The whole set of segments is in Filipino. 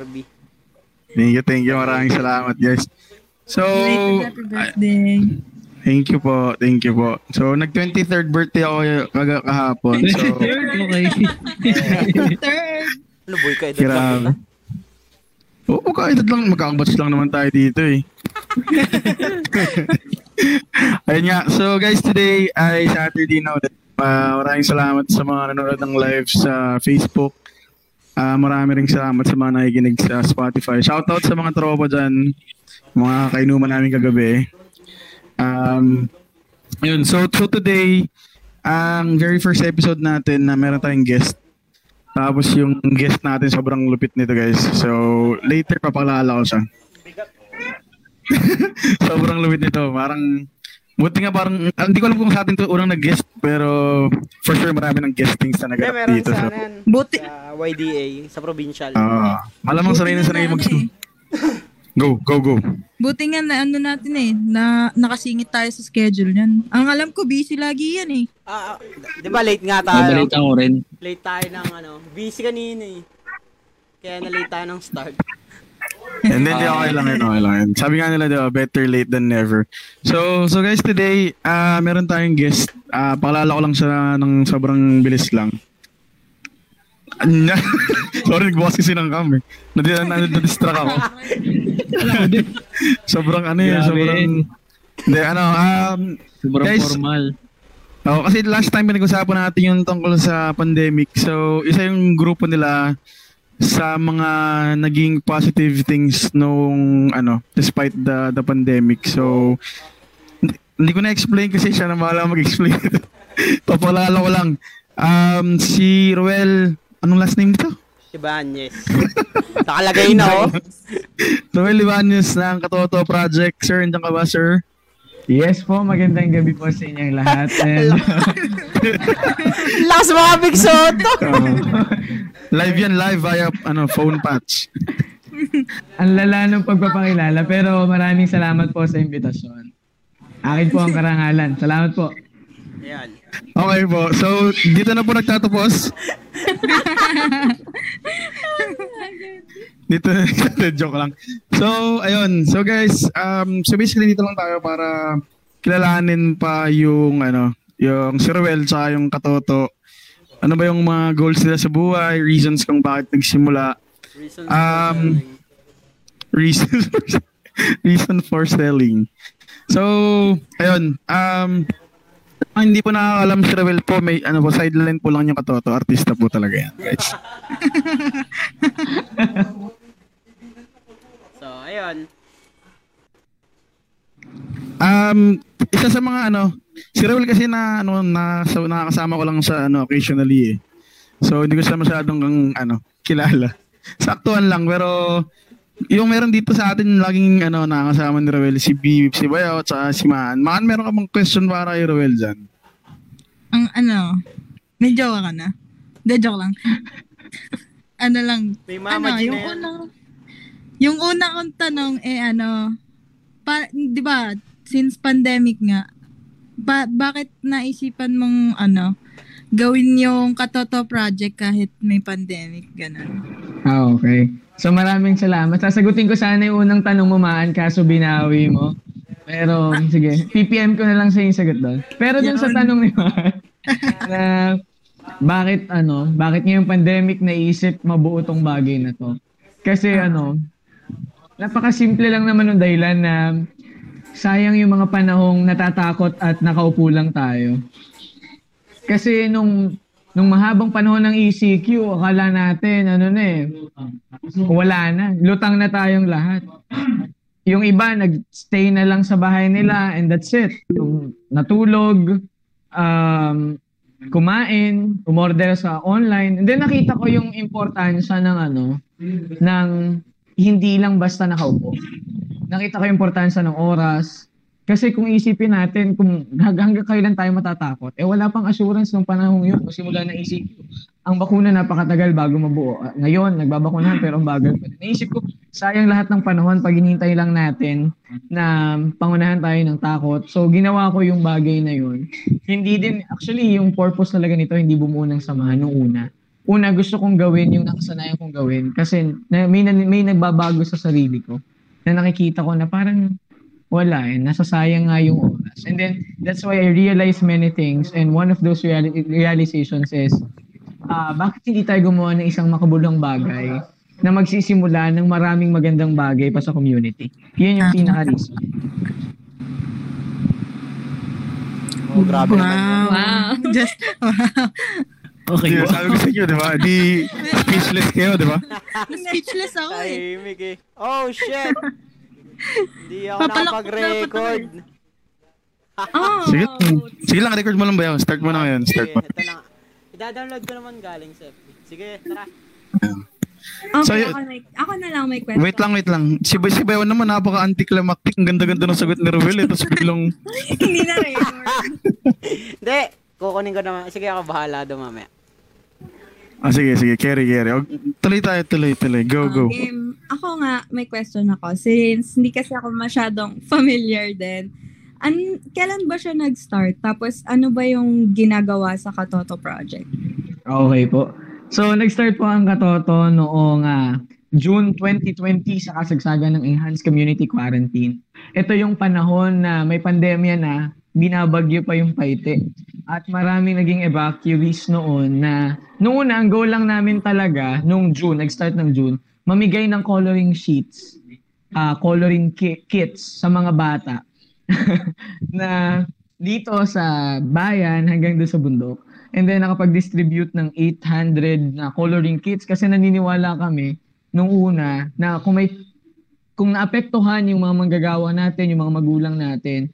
Arby. Thank you, thank you. Maraming salamat, guys. So, Happy birthday. thank you po, thank you po. So, nag-23rd birthday ako kaga kahapon. So, okay. Third. Ano, boy ka? Edad lang. Oo, kahit lang, magkakabatch lang naman tayo dito eh. Ayun nga. So guys, today ay Saturday na ulit. Uh, maraming salamat sa mga nanonood ng live sa Facebook. Uh, marami ring salamat sa mga nakikinig sa Spotify. Shoutout sa mga tropa dyan. Mga kainuman namin kagabi. Um, yun. So, so today, ang very first episode natin na meron tayong guest. Tapos yung guest natin sobrang lupit nito guys. So later papakilala ko siya. sobrang lupit nito. Parang buti nga parang ah, hindi ko alam kung sa atin to unang nag-guest pero for sure marami ng guestings na naganap meron dito. sa, Buti. sa YDA, sa provincial. ah, malamang sanay na sanay mag ano Go, go, go. eh. Buti nga na ano natin eh, na nakasingit tayo sa schedule niyan. Ang alam ko, busy lagi yan eh. Ah, ah, di ba late nga tayo? Nabalita ko rin. Late tayo ng ano, busy kanina eh. Kaya na late tayo ng start. And then, di, okay lang yun, okay lang yun. Sabi nga nila, di ba, better late than never. So, so guys, today, ah meron tayong guest. Ah pakilala ko lang siya ng sobrang bilis lang. Sorry, nagbukas kasi ng cam eh. Nadi- na- Na-distract ako. sobrang ano yun, sobrang... Hindi, ano, um, Sobrang Guys, formal. Oo, kasi last time pinag-usapan natin yung tungkol sa pandemic. So, isa yung grupo nila sa mga naging positive things nung ano, despite the the pandemic. So, hindi, ko na-explain kasi siya na mahala mag-explain. Papalala ko lang. Um, si Ruel, anong last name nito? Si Banyes. Nakalagay na oh. Ruel Ibanez ng Katoto Project. Sir, nandiyan ka ba, sir? Yes po, magandang gabi po sa inyong lahat. And, Lakas mga Big Soto. Live yan, live via ano, phone patch. ang lala ng pagpapakilala pero maraming salamat po sa imbitasyon. Akin po ang karangalan. Salamat po. Ayan. Okay po. So, dito na po nagtatapos. dito joke lang. So, ayun. So guys, um so basically dito lang tayo para kilalanin pa yung ano, yung si Ruel tsaka yung Katoto. Ano ba yung mga goals nila sa buhay, reasons kung bakit nagsimula, Reasons Um, for reason reason for selling. So, ayun. Um ang hindi po nakakalam si Ruel po, may ano po, sideline po lang yung katoto. Artista po talaga yan, guys. So, ayun. Um, isa sa mga ano, si Ruel kasi na ano na sa nakakasama ko lang sa ano occasionally eh. So hindi ko siya masyadong ang, ano kilala. Saktuan lang pero yung meron dito sa atin laging ano nakakasama ni Ruel si B, si Bayo, at si Maan. Maan, meron ka bang question para kay Ruel dyan? Ang ano, may joke ka na? Hindi, joke lang. ano lang, May ano, mama yung na yan. unang, yung una kong tanong eh ano, pa, di ba, since pandemic nga, ba, bakit naisipan mong ano, gawin yung Katoto project kahit may pandemic, ganun. Ah, okay. So maraming salamat. Sasagutin ko sana yung unang tanong mo, Maan, kaso binawi mo. Pero, sige, PPM ko na lang sa yung sagot doon. Pero dun sa tanong ni Maan, na bakit ano, bakit ngayong pandemic naisip mabuo tong bagay na to? Kasi ano, napakasimple lang naman ng dahilan na sayang yung mga panahong natatakot at nakaupo lang tayo. Kasi nung nung mahabang panahon ng ECQ, akala natin ano na eh, wala na, lutang na tayong lahat. Yung iba nagstay na lang sa bahay nila and that's it. Yung natulog, um, kumain, umorder sa online. And then nakita ko yung importansya ng ano, ng hindi lang basta nakaupo. Nakita ko yung importansya ng oras. Kasi kung isipin natin kung hang- hanggang kailan tayo matatakot, eh wala pang assurance nung panahon yun. O simula na isip ko, ang bakuna napakatagal bago mabuo. Ah, Ngayon, nagbabakunahan pero ang bagal pa. Naisip ko, sayang lahat ng panahon pag hinintay lang natin na pangunahan tayo ng takot. So, ginawa ko yung bagay na yun. Hindi din, actually, yung purpose talaga nito, hindi bumuo ng samahan nung una. Una, gusto kong gawin yung nakasanayan kong gawin kasi may, na- may nagbabago sa sarili ko na nakikita ko na parang wala eh, nasasayang nga yung oras. And then, that's why I realized many things and one of those reali- realizations is, ah bakit hindi tayo gumawa ng isang makabuluhang bagay na magsisimula ng maraming magandang bagay pa sa community. Yun yung pinaka-reason. Oh, grabe naman. Wow. Wow. Just, wow. Okay. Di, sabi ko sa inyo, di ba? Di speechless kayo, di ba? Speechless ako eh. Tahimik eh. Oh, shit! Hindi ako Papalak- nakapag-record. Oh, Sige, sige lang, record mo lang ba yun? Start mo na ngayon. Start Sige, mo. ito lang. Ida-download ko naman galing sa. Sige, tara. Okay, So, ako, may, ako na lang may question. Wait lang, wait lang. Si Bay, si Bayawan naman, napaka-anticlimactic. Ang ganda-ganda ng sagot ni Ruel. Eh. Tapos biglang, Hindi na rin. Hindi, kukunin ko naman. Sige, ako bahala doon mamaya. Ah sige, sige, carry, carry. Og, tuloy tayo, tuloy, tuloy. Go, go. Game. Ako nga, may question ako. Since hindi kasi ako masyadong familiar din. An kailan ba siya nag-start? Tapos ano ba yung ginagawa sa Katoto Project? Okay po. So, nag-start po ang Katoto noong ah, June 2020 sa kasagsagan ng Enhanced Community Quarantine. Ito yung panahon na may pandemya na binabagyo pa yung Paite. At maraming naging evacuees noon na noong una, ang goal lang namin talaga nung June, nag-start ng June, mamigay ng coloring sheets, ah, coloring ki- kits sa mga bata na dito sa bayan hanggang doon sa bundok. And then nakapag-distribute ng 800 na coloring kits kasi naniniwala kami nung una na kung may kung naapektuhan yung mga manggagawa natin, yung mga magulang natin,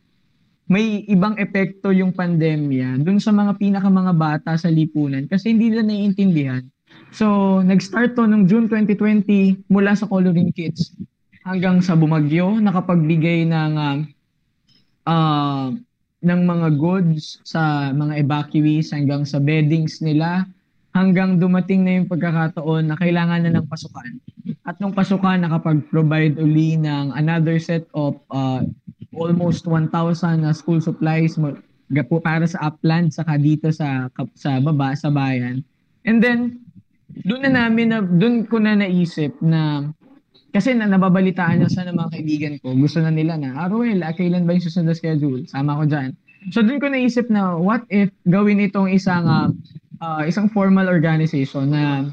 may ibang epekto yung pandemya dun sa mga pinaka mga bata sa lipunan kasi hindi nila naiintindihan. So, nag-start to nung June 2020 mula sa coloring kits hanggang sa bumagyo, nakapagbigay ng ah, ng mga goods sa mga evacuees hanggang sa beddings nila hanggang dumating na yung pagkakataon na kailangan na ng pasukan. At nung pasukan, nakapag-provide uli ng another set of uh, almost 1,000 na school supplies mo- gapo para sa upland saka dito sa sa baba sa bayan. And then doon na namin na doon ko na naisip na kasi na nababalitaan na sa ng mga kaibigan ko, gusto na nila na, ah, Ruel, ah, kailan ba yung susunod na schedule? Sama ko dyan. So doon ko naisip na, what if gawin itong isang ah, ah, isang formal organization na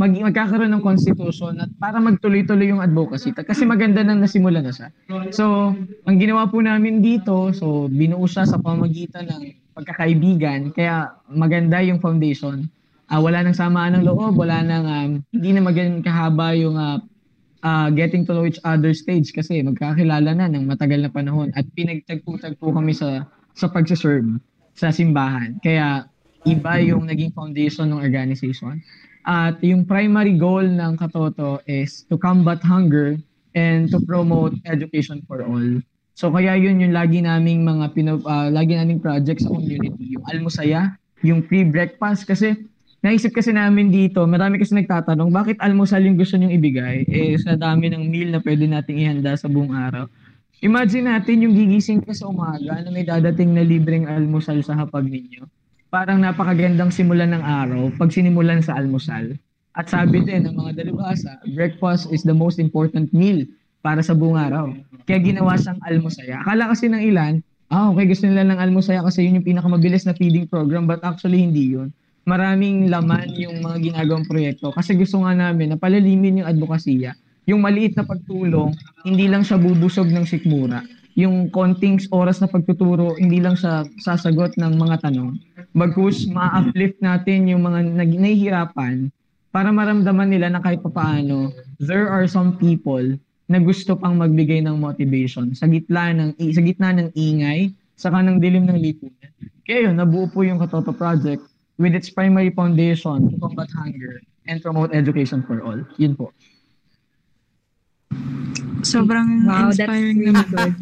mag magkakaroon ng constitution at para magtuloy-tuloy yung advocacy kasi maganda nang nasimula na siya. So, ang ginawa po namin dito, so binuo siya sa pamagitan ng pagkakaibigan, kaya maganda yung foundation. Ah, wala nang samaan ng loob, wala nang um, hindi na maging kahaba yung ah, ah, getting to know each other stage kasi magkakilala na ng matagal na panahon at pinagtagpo-tagpo kami sa sa pagsaserve sa simbahan. Kaya iba yung naging foundation ng organization. At yung primary goal ng Katoto is to combat hunger and to promote education for all. So kaya yun yung lagi naming mga pino, ah, lagi naming project sa community, yung almusaya, yung free breakfast kasi naisip kasi namin dito, marami kasi nagtatanong, bakit almusal yung gusto nyong ibigay? Eh, sa dami ng meal na pwede nating ihanda sa buong araw. Imagine natin yung gigising ka sa umaga na may dadating na libreng almusal sa hapag ninyo. Parang napakagandang simulan ng araw pag sinimulan sa almusal. At sabi din ng mga dalubhasa, breakfast is the most important meal para sa buong araw. Kaya ginawa siyang almusaya. Akala kasi ng ilan, ah okay gusto nila ng almusaya kasi yun yung pinakamabilis na feeding program but actually hindi yun. Maraming laman yung mga ginagawang proyekto kasi gusto nga namin na palalimin yung advokasya. Yung maliit na pagtulong, hindi lang siya bubusog ng sikmura. Yung konting oras na pagtuturo, hindi lang siya sasagot ng mga tanong. Bagkus ma-uplift natin yung mga nag- nahihirapan para maramdaman nila na kahit papaano, there are some people na gusto pang magbigay ng motivation sa gitna ng sa gitna ng ingay, saka ng dilim ng lipunan. Kaya yun, nabuo po yung Katoto Project with its primary foundation to combat hunger and promote education for all. Yun po. Sobrang Wow, inspiring naman.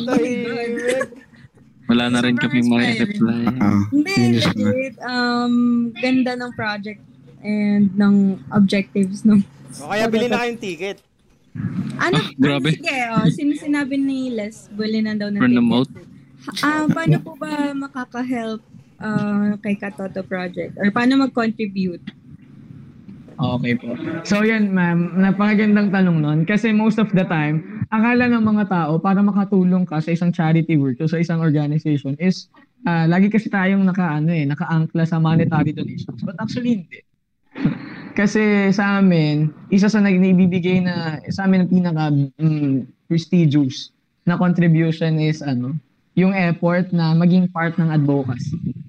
good. Wala na rin kami ma-reply. Ah, Hindi, finish na. legit. Um, ganda ng project and ng objectives ng O kaya bili na kayong ticket. ano, Ah, grabe. Sige, oh, sin sinabi ni Les, buli na daw ng ticket. Ah, paano po ba makaka-help ah, kay Katoto Project? Or paano mag-contribute? Okay po. So yan ma'am, napakagandang tanong nun. Kasi most of the time, akala ng mga tao para makatulong ka sa isang charity work o sa isang organization is ah, lagi kasi tayong naka, ano, eh, naka-angkla sa monetary donations. But actually hindi. kasi sa amin, isa sa nag- naibibigay na sa amin ang pinaka mm, prestigious na contribution is ano, yung effort na maging part ng advocacy.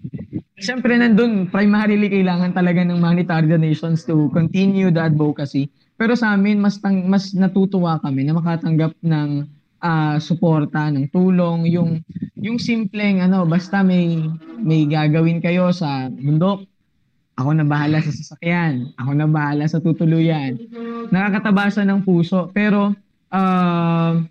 Siyempre, nandun, primarily kailangan talaga ng monetary donations to continue the advocacy. Pero sa amin, mas, tang, mas natutuwa kami na makatanggap ng ah, suporta, ng tulong, yung, yung simpleng, ano, basta may, may gagawin kayo sa bundok, ako na bahala sa sasakyan, ako na bahala sa tutuluyan. Nakakataba siya ng puso. Pero, ah,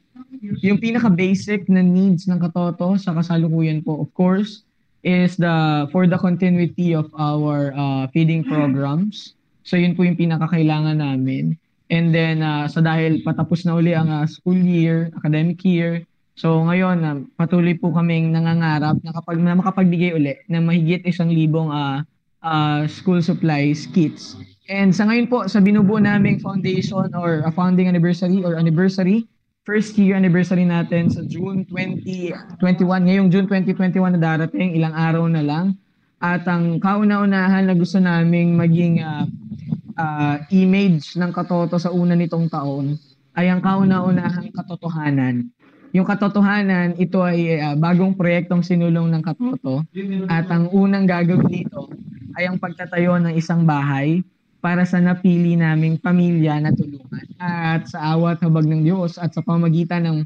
yung pinaka-basic na needs ng katoto sa kasalukuyan po, of course, is the for the continuity of our uh, feeding programs. So yun po yung pinakakailangan namin. And then uh, so dahil patapos na uli ang uh, school year, academic year, so ngayon uh, patuloy po kaming nangangarap na kapag na makapagbigay uli ng mahigit isang libong uh, uh, school supplies kits. And sa ngayon po sa binubuo naming foundation or a founding anniversary or anniversary, first year anniversary natin sa June 2021. Ngayong June 2021 na darating, ilang araw na lang. At ang kauna-unahan na gusto naming maging ah, ah, image ng katoto sa una nitong taon ay ang kauna-unahang katotohanan. Yung katotohanan, ito ay ah, bagong proyektong sinulong ng katoto at ang unang gagawin dito ay ang pagtatayo ng isang bahay para sa napili naming pamilya na tulungan. At sa awat habag ng Diyos at sa pamagitan ng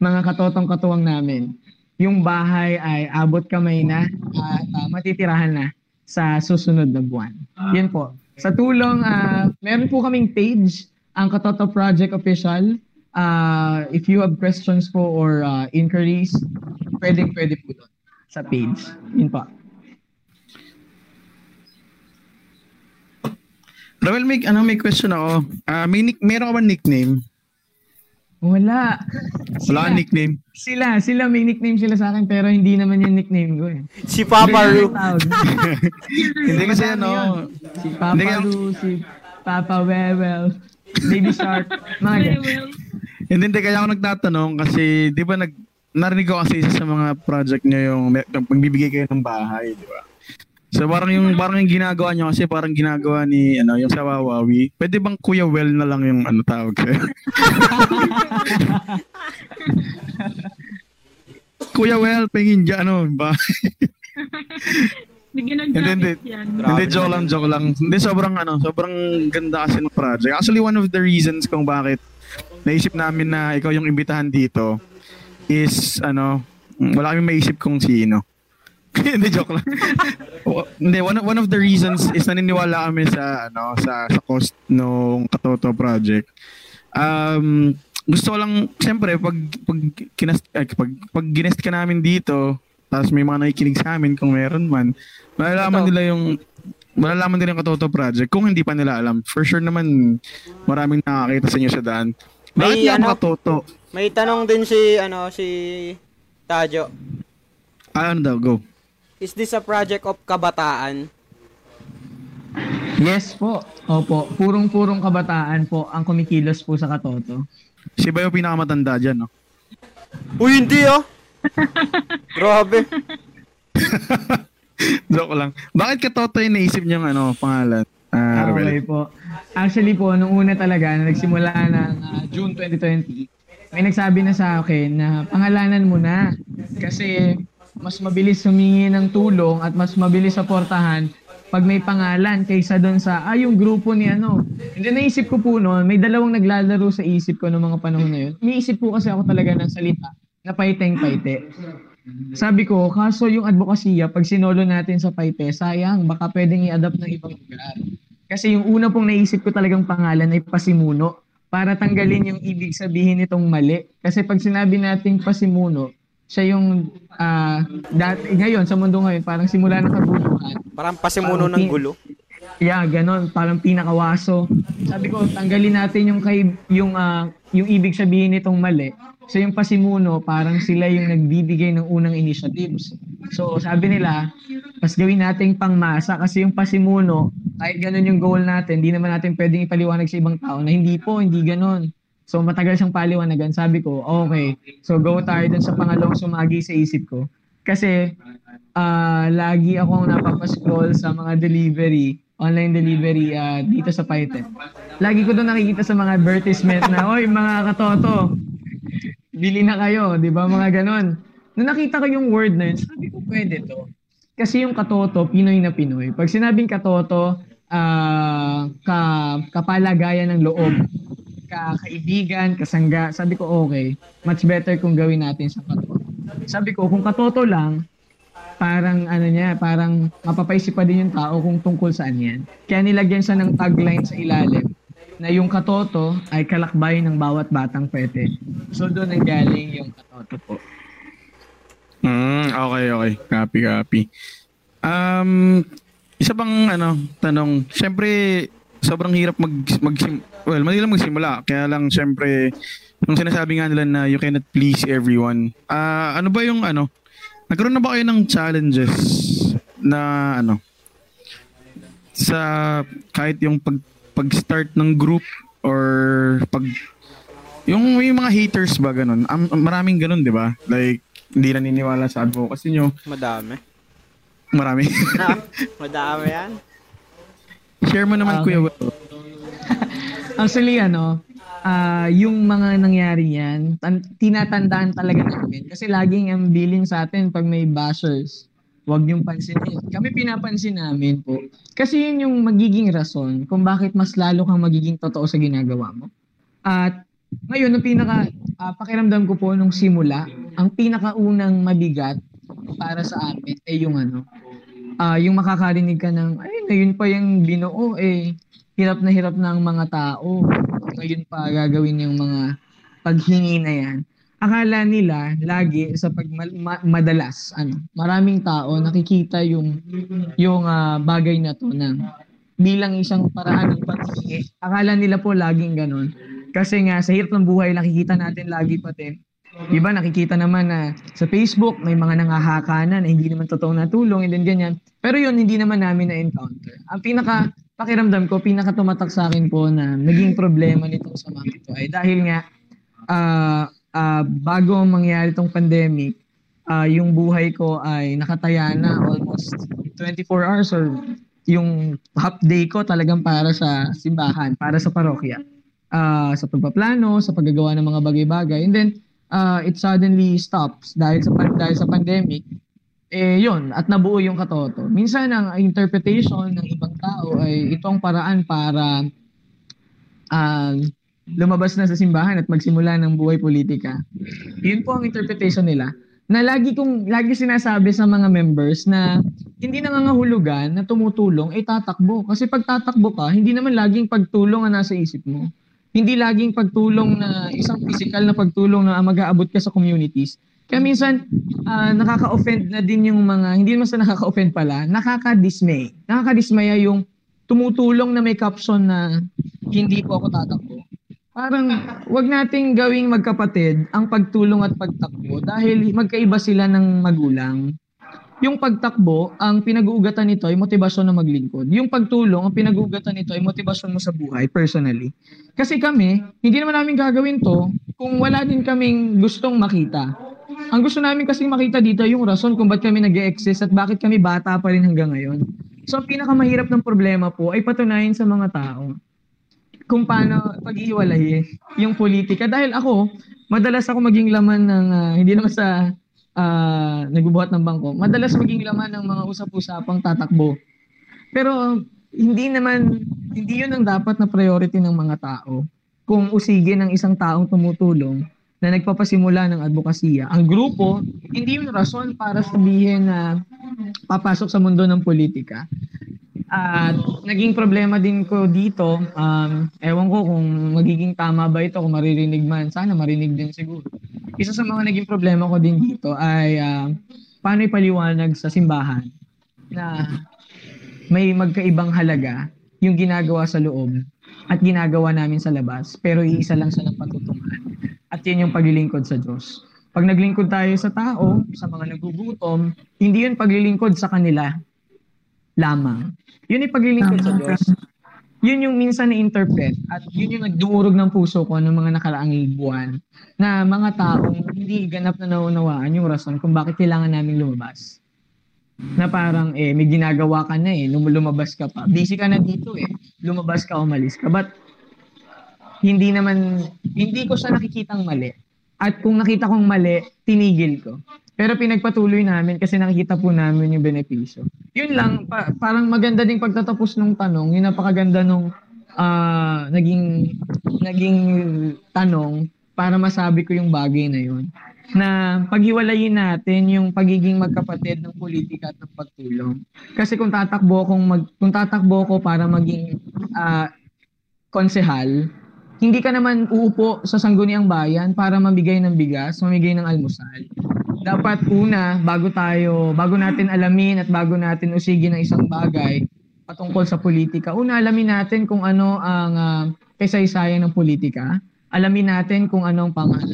mga katotong katuwang namin, yung bahay ay abot kamay na at ah, matitirahan na sa susunod na buwan. Yun po. Sa tulong, ah, meron po kaming page, ang Katoto Project Official. Ah, if you have questions po or ah, inquiries, pwedeng pwede po doon sa page. Yun po. Rawel, may, ano, may question ako. Ah, may nick, meron ka ba nickname? Wala. Wala ka Sila, nickname. sila, sila may nickname sila sa akin pero hindi naman yung nickname ko eh. Si Papa Ru. Hindi kasi ano. Si Papa Lu, si Papa Wewel, Baby Shark, mga ganyan. hindi, hindi kaya ako nagtatanong kasi di ba nag, narinig ko kasi isa sa mga project niyo yung, yung pagbibigay kayo ng bahay, di ba? So parang yung parang yung ginagawa niyo kasi parang ginagawa ni ano yung sa Wawawi. Pwede bang Kuya Well na lang yung ano tawag sa'yo? Kuya Well, pengin dyan, ano, ba? Bigyan ng Hindi, hindi. jacket yan. Hindi, joke lang, joke lang. Hindi, sobrang ano, sobrang ganda kasi ng project. Actually, one of the reasons kung bakit naisip namin na ikaw yung imbitahan dito is, ano, wala kami maisip kung sino. Hindi, joke lang. Hindi, one, of- one of the reasons is naniniwala kami sa, ano, sa, sa cost nung Katoto project. Um, gusto ko lang, siyempre, pag, pag, kinast, eh, pag, pag ginest ka namin dito, tapos may mga nakikinig sa amin kung meron man, malalaman Ito. nila yung malalaman nila yung Katoto Project kung hindi pa nila alam. For sure naman, maraming nakakita sa inyo sa daan. Bakit May ano? Katoto? May tanong din si, ano, si Tajo. Ah, ano daw, go. Is this a project of kabataan? Yes po. Opo. Purong-purong kabataan po ang kumikilos po sa Katoto. Si ba yung pinakamatanda dyan, no? Uy, hindi ah! Grabe. Joke lang. Bakit Katoto yung naisip niyong ano, pangalan? Ah, Ah, okay po. Actually po, nung una talaga, na nagsimula ng ah, June 2020, may nagsabi na sa akin na pangalanan mo na. Kasi mas mabilis humingi ng tulong at mas mabilis saportahan pag may pangalan kaysa doon sa, ah, yung grupo ni ano. And then naisip ko po noon, may dalawang naglalaro sa isip ko noong mga panahon na yun. Iniisip po kasi ako talaga ng salita na paiteng-paite. Sabi ko, kaso yung advokasya, pag sinolo natin sa Paite, sayang, baka pwedeng i-adapt ng ibang lugar. Kasi yung una pong naisip ko talagang pangalan ay Pasimuno. para tanggalin yung ibig sabihin nitong mali. Kasi pag sinabi nating pasimuno, siya yung ah dati ngayon sa mundo ngayon parang simula ng kabuluhan. Parang pasimuno ng gulo. Yeah, ganon, parang pinakawaso. Sabi ko, tanggalin natin yung kay yung ah, yung ibig sabihin nitong mali. So yung pasimuno, parang sila yung nagbibigay ng unang initiatives. So sabi nila, mas gawin nating pangmasa kasi yung pasimuno, kahit ganun yung goal natin, hindi naman natin pwedeng ipaliwanag sa ibang tao na hindi po, hindi ganun. So matagal siyang paliwanagan. Sabi ko, okay. So go tayo dun sa pangalawang sumagi sa isip ko. Kasi ah lagi akong napapascroll sa mga delivery, online delivery ah, dito sa Paite. Lagi ko doon nakikita sa mga advertisement na, oy mga katoto, bili na kayo, di ba mga ganon. Nung nakita ko yung word na yun, sabi ko, pwede to. Kasi yung katoto, Pinoy na Pinoy. Pag sinabing katoto, ah ka, kapalagayan ng loob, ka, kaibigan, kasangga, sabi ko, okay, much better kung gawin natin sa katoto. Sabi ko, kung katoto lang, parang ano niya, parang mapapaisip pa din yung tao kung tungkol saan yan. Kaya nilagyan siya ng tagline sa ilalim na yung katoto ay kalakbay ng bawat batang pwede. So doon ang galing yung katoto po. Mm, okay, okay. Copy, copy. Um, isa bang ano, tanong, syempre sobrang hirap mag mag well, madali lang magsimula. Kaya lang syempre yung sinasabi nga nila na you cannot please everyone. Ah, ano ba yung ano? Nagkaroon na ba kayo ng challenges na ano sa kahit yung pag pag-start ng group or pag yung, yung mga haters ba ganun? Am, maraming ganun, 'di ba? Like hindi naniniwala sa advocacy nyo. Madami. Marami. Madami yan. Share mo naman, Ah, Kuya Will. Actually, ano, ah yung mga nangyari yan, tan- tinatandaan talaga namin. Kasi laging ang billing sa atin pag may bashers, huwag yung pansinin. Kami pinapansin namin po. Kasi yun yung magiging rason kung bakit mas lalo kang magiging totoo sa ginagawa mo. At ngayon, ang pinaka, ah, pakiramdam ko po nung simula, ang pinakaunang mabigat para sa amin ay yung ano, ah yung makakarinig ka ng, ay, ngayon pa yung binuo, eh, hirap na hirap na ang mga tao. Ngayon pa gagawin yung mga paghingi na yan. Akala nila lagi sa pag ma- ma- madalas ano, maraming tao nakikita yung yung ah, bagay na to na bilang isang paraan ng paghingi. Akala nila po laging ganun. Kasi nga sa hirap ng buhay nakikita natin lagi pati Iba nakikita naman na sa Facebook may mga nangahaka na na hindi naman totoo na tulong and then ganyan. Pero yun hindi naman namin na-encounter. Ang pinaka pakiramdam ko, pinaka tumatak sa akin po na naging problema nitong sa mga ito ay dahil nga ah ah, bago mangyari itong pandemic, ah, yung buhay ko ay nakataya na almost 24 hours or yung half day ko talagang para sa simbahan, para sa parokya. Ah, sa pagpaplano, sa paggagawa ng mga bagay-bagay. And then uh, it suddenly stops dahil sa dahil sa pandemic eh yon at nabuo yung katoto. Minsan ang interpretation ng ibang tao ay itong paraan para um, lumabas na sa simbahan at magsimula ng buhay politika. Yun po ang interpretation nila. Na lagi kong lagi sinasabi sa mga members na hindi nangangahulugan na tumutulong ay tatakbo kasi pag tatakbo ka, hindi naman laging pagtulong ang nasa isip mo hindi laging pagtulong na isang physical na pagtulong na mag-aabot ka sa communities. Kaya minsan, ah, nakaka-offend na din yung mga, hindi naman sa nakaka-offend pala, nakaka-dismay. Nakaka-dismaya yung tumutulong na may caption na hindi po ako tatakbo. Parang wag nating gawing magkapatid ang pagtulong at pagtakbo dahil magkaiba sila ng magulang. Yung pagtakbo, ang pinag-uugatan nito ay motibasyon na maglingkod. Yung pagtulong, ang pinag-uugatan nito ay motibasyon mo sa buhay personally. Kasi kami, hindi naman namin gagawin to kung wala din kaming gustong makita. Ang gusto namin kasi makita dito yung rason kung ba't kami nag exist at bakit kami bata pa rin hanggang ngayon. So ang pinakamahirap ng problema po ay patunayan sa mga tao kung paano pag-iwalay yung politika. Dahil ako, madalas ako maging laman ng, ah, hindi naman sa ah, nagbubuhat ng bangko, madalas maging laman ng mga usap-usapang tatakbo. Pero hindi naman, hindi yun ang dapat na priority ng mga tao. Kung usigin ng isang taong tumutulong na nagpapasimula ng advokasya. Ang grupo, hindi yun rason para sabihin na papasok sa mundo ng politika. At naging problema din ko dito, um, ewan ko kung magiging tama ba ito, kung maririnig man. Sana marinig din siguro. Isa sa mga naging problema ko din dito ay uh, paano ipaliwanag sa simbahan na may magkaibang halaga yung ginagawa sa loob at ginagawa namin sa labas, pero iisa lang ng patutungan. At yun yung paglilingkod sa Diyos. Pag naglingkod tayo sa tao, sa mga nagugutom, hindi yun paglilingkod sa kanila lamang. Yun yung paglilingkod sa Diyos. Yun yung minsan na-interpret at yun yung nagdumurog ng puso ko ng mga nakaraang buwan na mga taong hindi ganap na naunawaan yung rason kung bakit kailangan naming lumabas. Na parang eh may ginagawa ka na eh, lum- lumabas ka pa. Busy ka na dito eh. Lumabas ka, umalis ka. But hindi naman, hindi ko siya nakikitang mali. At kung nakita kong mali, tinigil ko. Pero pinagpatuloy namin kasi nakikita po namin yung benepisyo. Yun lang, pa- parang maganda ding pagtatapos ng tanong, yung napakaganda nung ah, naging naging tanong para masabi ko yung bagay na yun. Na paghiwalayin natin yung pagiging magkapatid ng politika at ng pagtulong. Kasi kung tatakbo kung mag kung tatakbo ko para maging ah, konsehal, hindi ka naman uupo sa sangguniang bayan para mamigay ng bigas, mamigay ng almusal dapat una, bago tayo, bago natin alamin at bago natin usigin ng isang bagay patungkol sa politika, una alamin natin kung ano ang uh, kasaysayan ng politika. Alamin natin kung anong pangalan.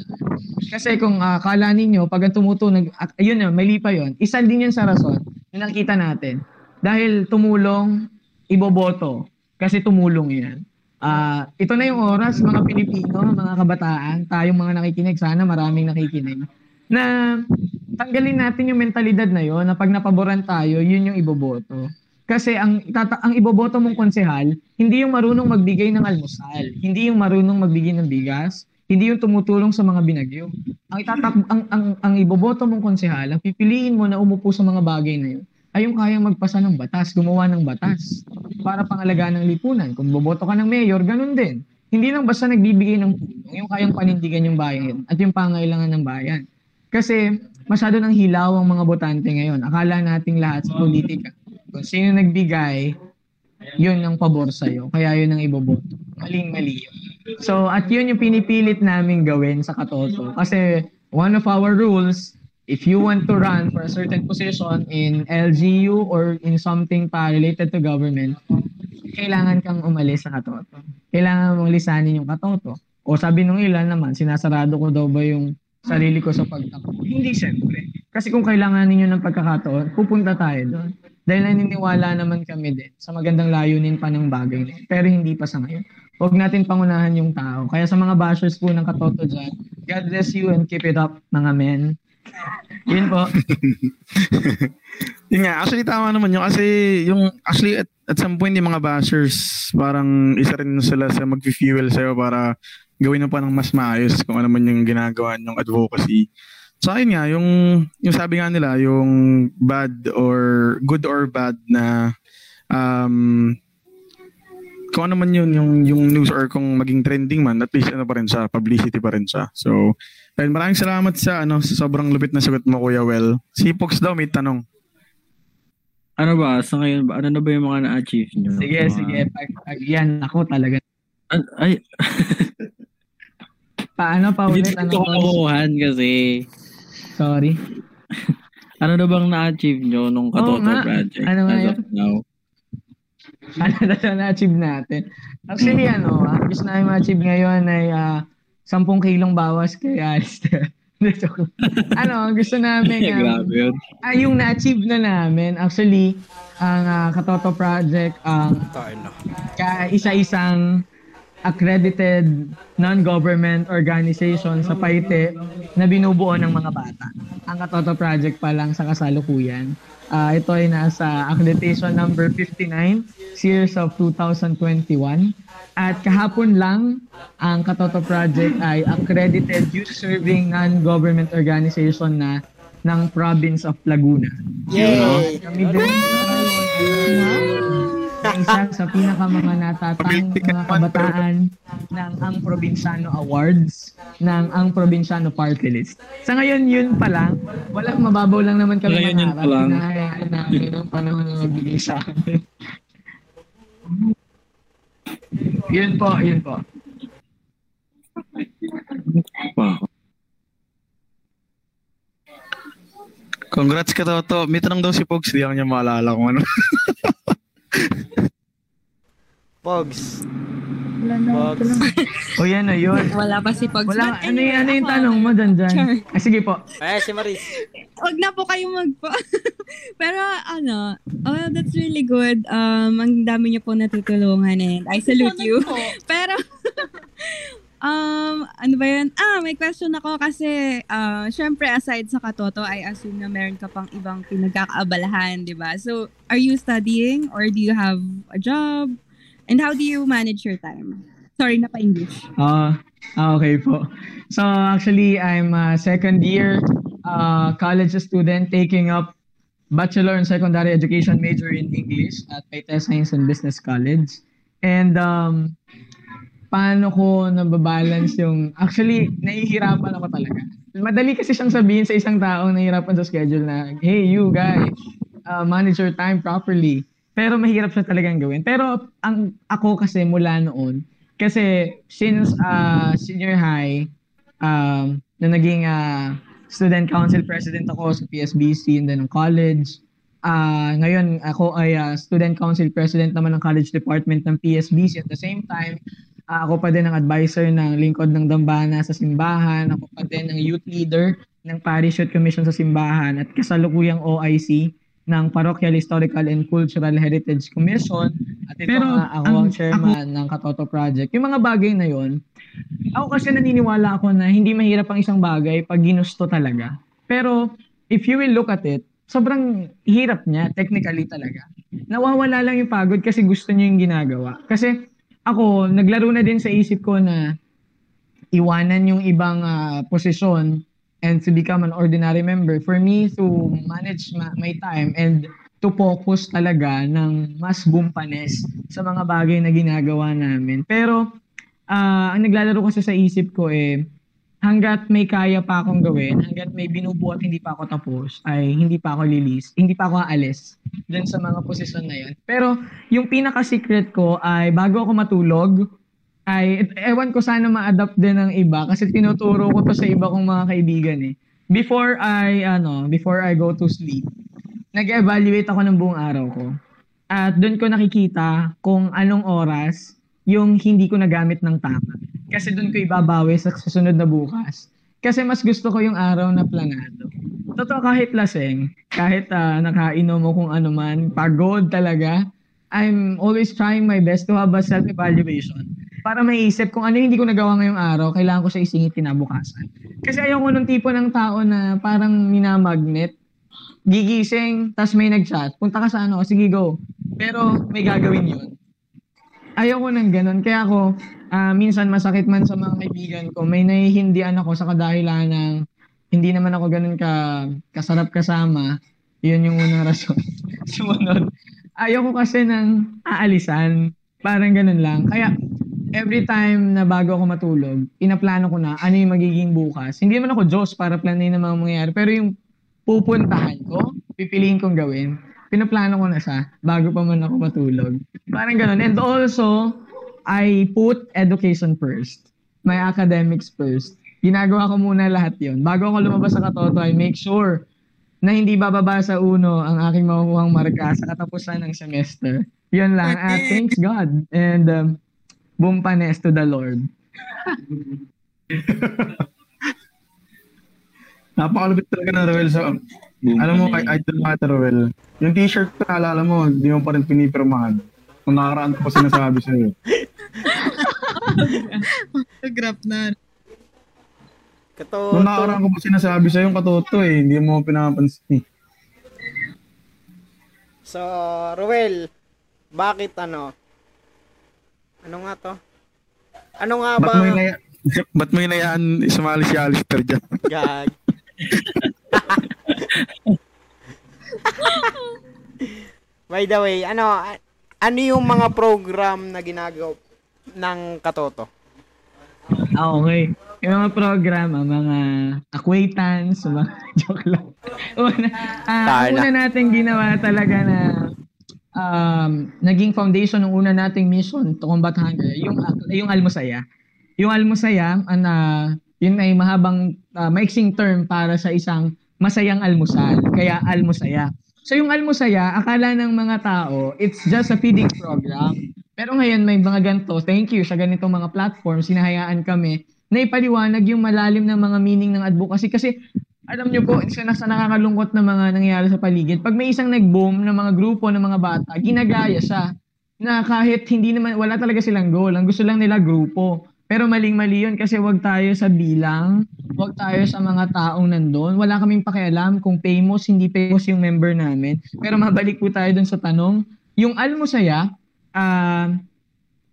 Kasi kung uh, kala ninyo, pag tumutunog, uh, yun na, may lipa yun, isa din yun sa rason na nakita natin. Dahil tumulong, iboboto. Kasi tumulong yan. Uh, ito na yung oras, mga Pilipino, mga kabataan, tayong mga nakikinig, sana maraming nakikinig na tanggalin natin yung mentalidad na yon na pag napaboran tayo, yun yung iboboto. Kasi ang tata, ang iboboto mong konsehal, hindi yung marunong magbigay ng almusal, hindi yung marunong magbigay ng bigas, hindi yung tumutulong sa mga binagyo. Ang itatak ang ang, ang iboboto mong konsehal, ang pipiliin mo na umupo sa mga bagay na yun, ay yung kayang magpasa ng batas, gumawa ng batas para pangalagaan ng lipunan. Kung boboto ka ng mayor, ganun din. Hindi lang basta nagbibigay ng tulong, yung kayang panindigan yung bayan at yung pangailangan ng bayan. Kasi masyado nang hilaw ang mga botante ngayon. Akala nating lahat sa politika. Kung sino nagbigay, yun ang pabor sa'yo. Kaya yun ang iboboto. Maling-mali yun. So, at yun yung pinipilit namin gawin sa Katoto. Kasi one of our rules, if you want to run for a certain position in LGU or in something pa related to government, kailangan kang umalis sa Katoto. Kailangan mong lisanin yung Katoto. O sabi nung ilan naman, sinasarado ko daw ba yung sarili ko sa pagtakbo. Hindi siyempre. Kasi kung kailangan ninyo ng pagkakataon, pupunta tayo doon. Dahil naniniwala naman kami din sa magandang layunin pa ng bagay na Pero hindi pa sa ngayon. Huwag natin pangunahan yung tao. Kaya sa mga bashers po ng katoto dyan, God bless you and keep it up, mga men. Yun po. yun nga, actually tama naman yun. Kasi yung, actually at, at some point yung mga bashers, parang isa rin sila sa mag-fuel sa'yo para gawin mo pa ng mas maayos kung ano man yung ginagawa ng advocacy. So ayun nga, yung, yung sabi nga nila, yung bad or good or bad na um, kung ano man yun, yung, yung news or kung maging trending man, at least ano pa rin siya, publicity pa rin siya. So, ayun, maraming salamat sa, ano, sa sobrang lupit na sagot mo, Kuya Well. Si Pox daw may tanong. Ano ba, sa ngayon ba, ano na ba yung mga na-achieve nyo? Sige, mga... sige. Pag, pag yan, ako talaga. An- ay, Paano pa hindi ulit? ko Ano, kakuhan kasi. Sorry. Ano na bang na-achieve nyo nung Katoto nga. project Ano nga as yun? of now? ano na siya na-achieve natin. Actually, ano, ang gusto namin ma-achieve ngayon ay uh, 10 kilong bawas kay Alistair. ano, gusto namin, um, Grabe yun. ah, yung na-achieve na namin, actually, ang uh, Katoto Project, ang ka isa-isang accredited non-government organization sa Paite na binubuo ng mga bata. Ang Katoto Project pa lang sa kasalukuyan. Uh, ito ay nasa accreditation number 59, series of 2021. At kahapon lang, ang Katoto Project ay accredited youth-serving non-government organization na ng province of Laguna. Yay! Kami din isa sa pinaka mga natatang mga kabataan ng Ang Probinsyano Awards ng Ang Probinsyano Party List. Sa ngayon, yun pa lang. Wala, mababaw lang naman kami Ngayon, yun pa lang. Pinahayaan namin ng panahon na magbigay sa amin. Yun po, yun po. Wow. Congrats ka, Toto. May tanong daw si Pogs. Di ako niya maalala kung ano. Pogs. Wala na. Pogs. O yan na yun. Wala pa si Pogs. Wala, ano, anyway, ano yung tanong mo dyan dyan? Char. Ah, sige po. Eh, si Maris. Huwag na po kayo magpo. Pero ano, oh, that's really good. Um, ang dami niyo po natutulungan and I salute you. Pero, um, ano ba yun? Ah, may question ako kasi, uh, syempre aside sa katoto, I assume na meron ka pang ibang pinagkakaabalahan, di ba? So, are you studying or do you have a job? And how do you manage your time? Sorry, napa-English. Ah, ah, okay po. So actually, I'm a second year uh, college student taking up bachelor and secondary education major in English at Paytest Science and Business College. And um, paano ko nababalance yung... Actually, nahihirapan ako talaga. Madali kasi siyang sabihin sa isang taong nahihirapan sa schedule na, hey, you guys, uh, manage your time properly. Pero mahirap siya talagang gawin. Pero ang ako kasi mula noon, kasi since uh, senior high, um, na naging uh, student council president ako sa PSBC and then ng college, uh, ngayon ako ay uh, student council president naman ng college department ng PSBC at the same time, uh, ako pa din ang advisor ng lingkod ng dambana sa simbahan, ako pa din ang youth leader ng parish youth commission sa simbahan at kasalukuyang OIC ng Parochial Historical and Cultural Heritage Commission at ito Pero nga ako ang- chairman ng Katoto Project. Yung mga bagay na yon, ako kasi naniniwala ako na hindi mahirap ang isang bagay pag ginusto talaga. Pero if you will look at it, sobrang hirap niya technically talaga. Nawawala lang yung pagod kasi gusto niya yung ginagawa. Kasi ako, naglaro na din sa isip ko na iwanan yung ibang ah, posisyon and to become an ordinary member for me to manage ma- my time and to focus talaga ng mas bumpanes sa mga bagay na ginagawa namin. Pero ah, ang naglalaro kasi sa isip ko eh hanggat may kaya pa akong gawin, hanggat may binubuo at hindi pa ako tapos, ay hindi pa ako lilis, hindi pa ako aalis dun sa mga posisyon na yun. Pero yung pinaka-secret ko ay bago ako matulog, ay ewan ko sana ma-adapt din ng iba kasi tinuturo ko to sa iba kong mga kaibigan eh. Before I ano, before I go to sleep, nag-evaluate ako ng buong araw ko. At doon ko nakikita kung anong oras yung hindi ko nagamit ng tama. Kasi doon ko ibabawi sa susunod na bukas. Kasi mas gusto ko yung araw na planado. Totoo kahit laseng, kahit uh, nakainom mo kung ano man, pagod talaga, I'm always trying my best to have a self-evaluation para maisip kung ano hindi ko nagawa ngayong araw, kailangan ko siya isingit kinabukasan. Kasi ayaw ko nung tipo ng tao na parang minamagnet, gigising, tas may nag-chat, punta ka sa ano, sige go. Pero may gagawin yun. Ayaw ko ng ganun. Kaya ako, ah, minsan masakit man sa mga kaibigan ko, may nahihindian ako sa kadahilan ng hindi naman ako ganun ka kasarap kasama. Yun yung unang rason. Sumunod. Ayaw ko kasi ng aalisan. Parang ganun lang. Kaya every time na bago ako matulog, inaplano ko na ano yung magiging bukas. Hindi naman ako Diyos para planin ang mga mangyayari. Pero yung pupuntahan ko, pipiliin kong gawin, pinaplano ko na siya bago pa man ako matulog. Parang ganun. And also, I put education first. My academics first. Ginagawa ko muna lahat yon. Bago ako lumabas sa katoto, I make sure na hindi bababa sa uno ang aking makukuhang marka sa katapusan ng semester. Yun lang. At thanks God. And um, bumpanes to the Lord. Napakalupit talaga ng Roel sa... Alam mo, kay Idol Mata Roel, yung t-shirt ko, naalala mo, hindi mo pa rin pinipirmahan. Kung nakaraan ko pa sinasabi sa'yo. Grab na. Kato, Kung nakaraan ko pa sinasabi sa'yo, yung katoto eh, hindi mo pinapansin. eh. So, Ruel, bakit ano? Ano nga to? Ano nga ba? Ba't mo inaya... Ba't mo inayaan sumali si Alistair dyan? Gag. By the way, ano, ano yung mga program na ginagawa ng Katoto? Ah, okay. Yung mga programa, mga acquaintance, mga joke lang. Una, ah, Tala. una natin ginawa talaga na um, naging foundation ng una nating mission to combat hunger, yung yung almusaya. Yung almusaya, ana, yun ay mahabang uh, maiksing term para sa isang masayang almusal. Kaya almusaya. So yung almusaya, akala ng mga tao, it's just a feeding program. Pero ngayon may mga ganito, thank you sa ganitong mga platforms, sinahayaan kami na ipaliwanag yung malalim ng mga meaning ng advocacy. Kasi alam nyo po, isa na sa nakakalungkot na mga nangyayari sa paligid. Pag may isang nag-boom ng mga grupo ng mga bata, ginagaya siya na kahit hindi naman, wala talaga silang goal. Ang gusto lang nila grupo. Pero maling-mali yun kasi wag tayo sa bilang, wag tayo sa mga taong nandun. Wala kaming pakialam kung famous, hindi famous yung member namin. Pero mabalik po tayo dun sa tanong. Yung almusaya, uh,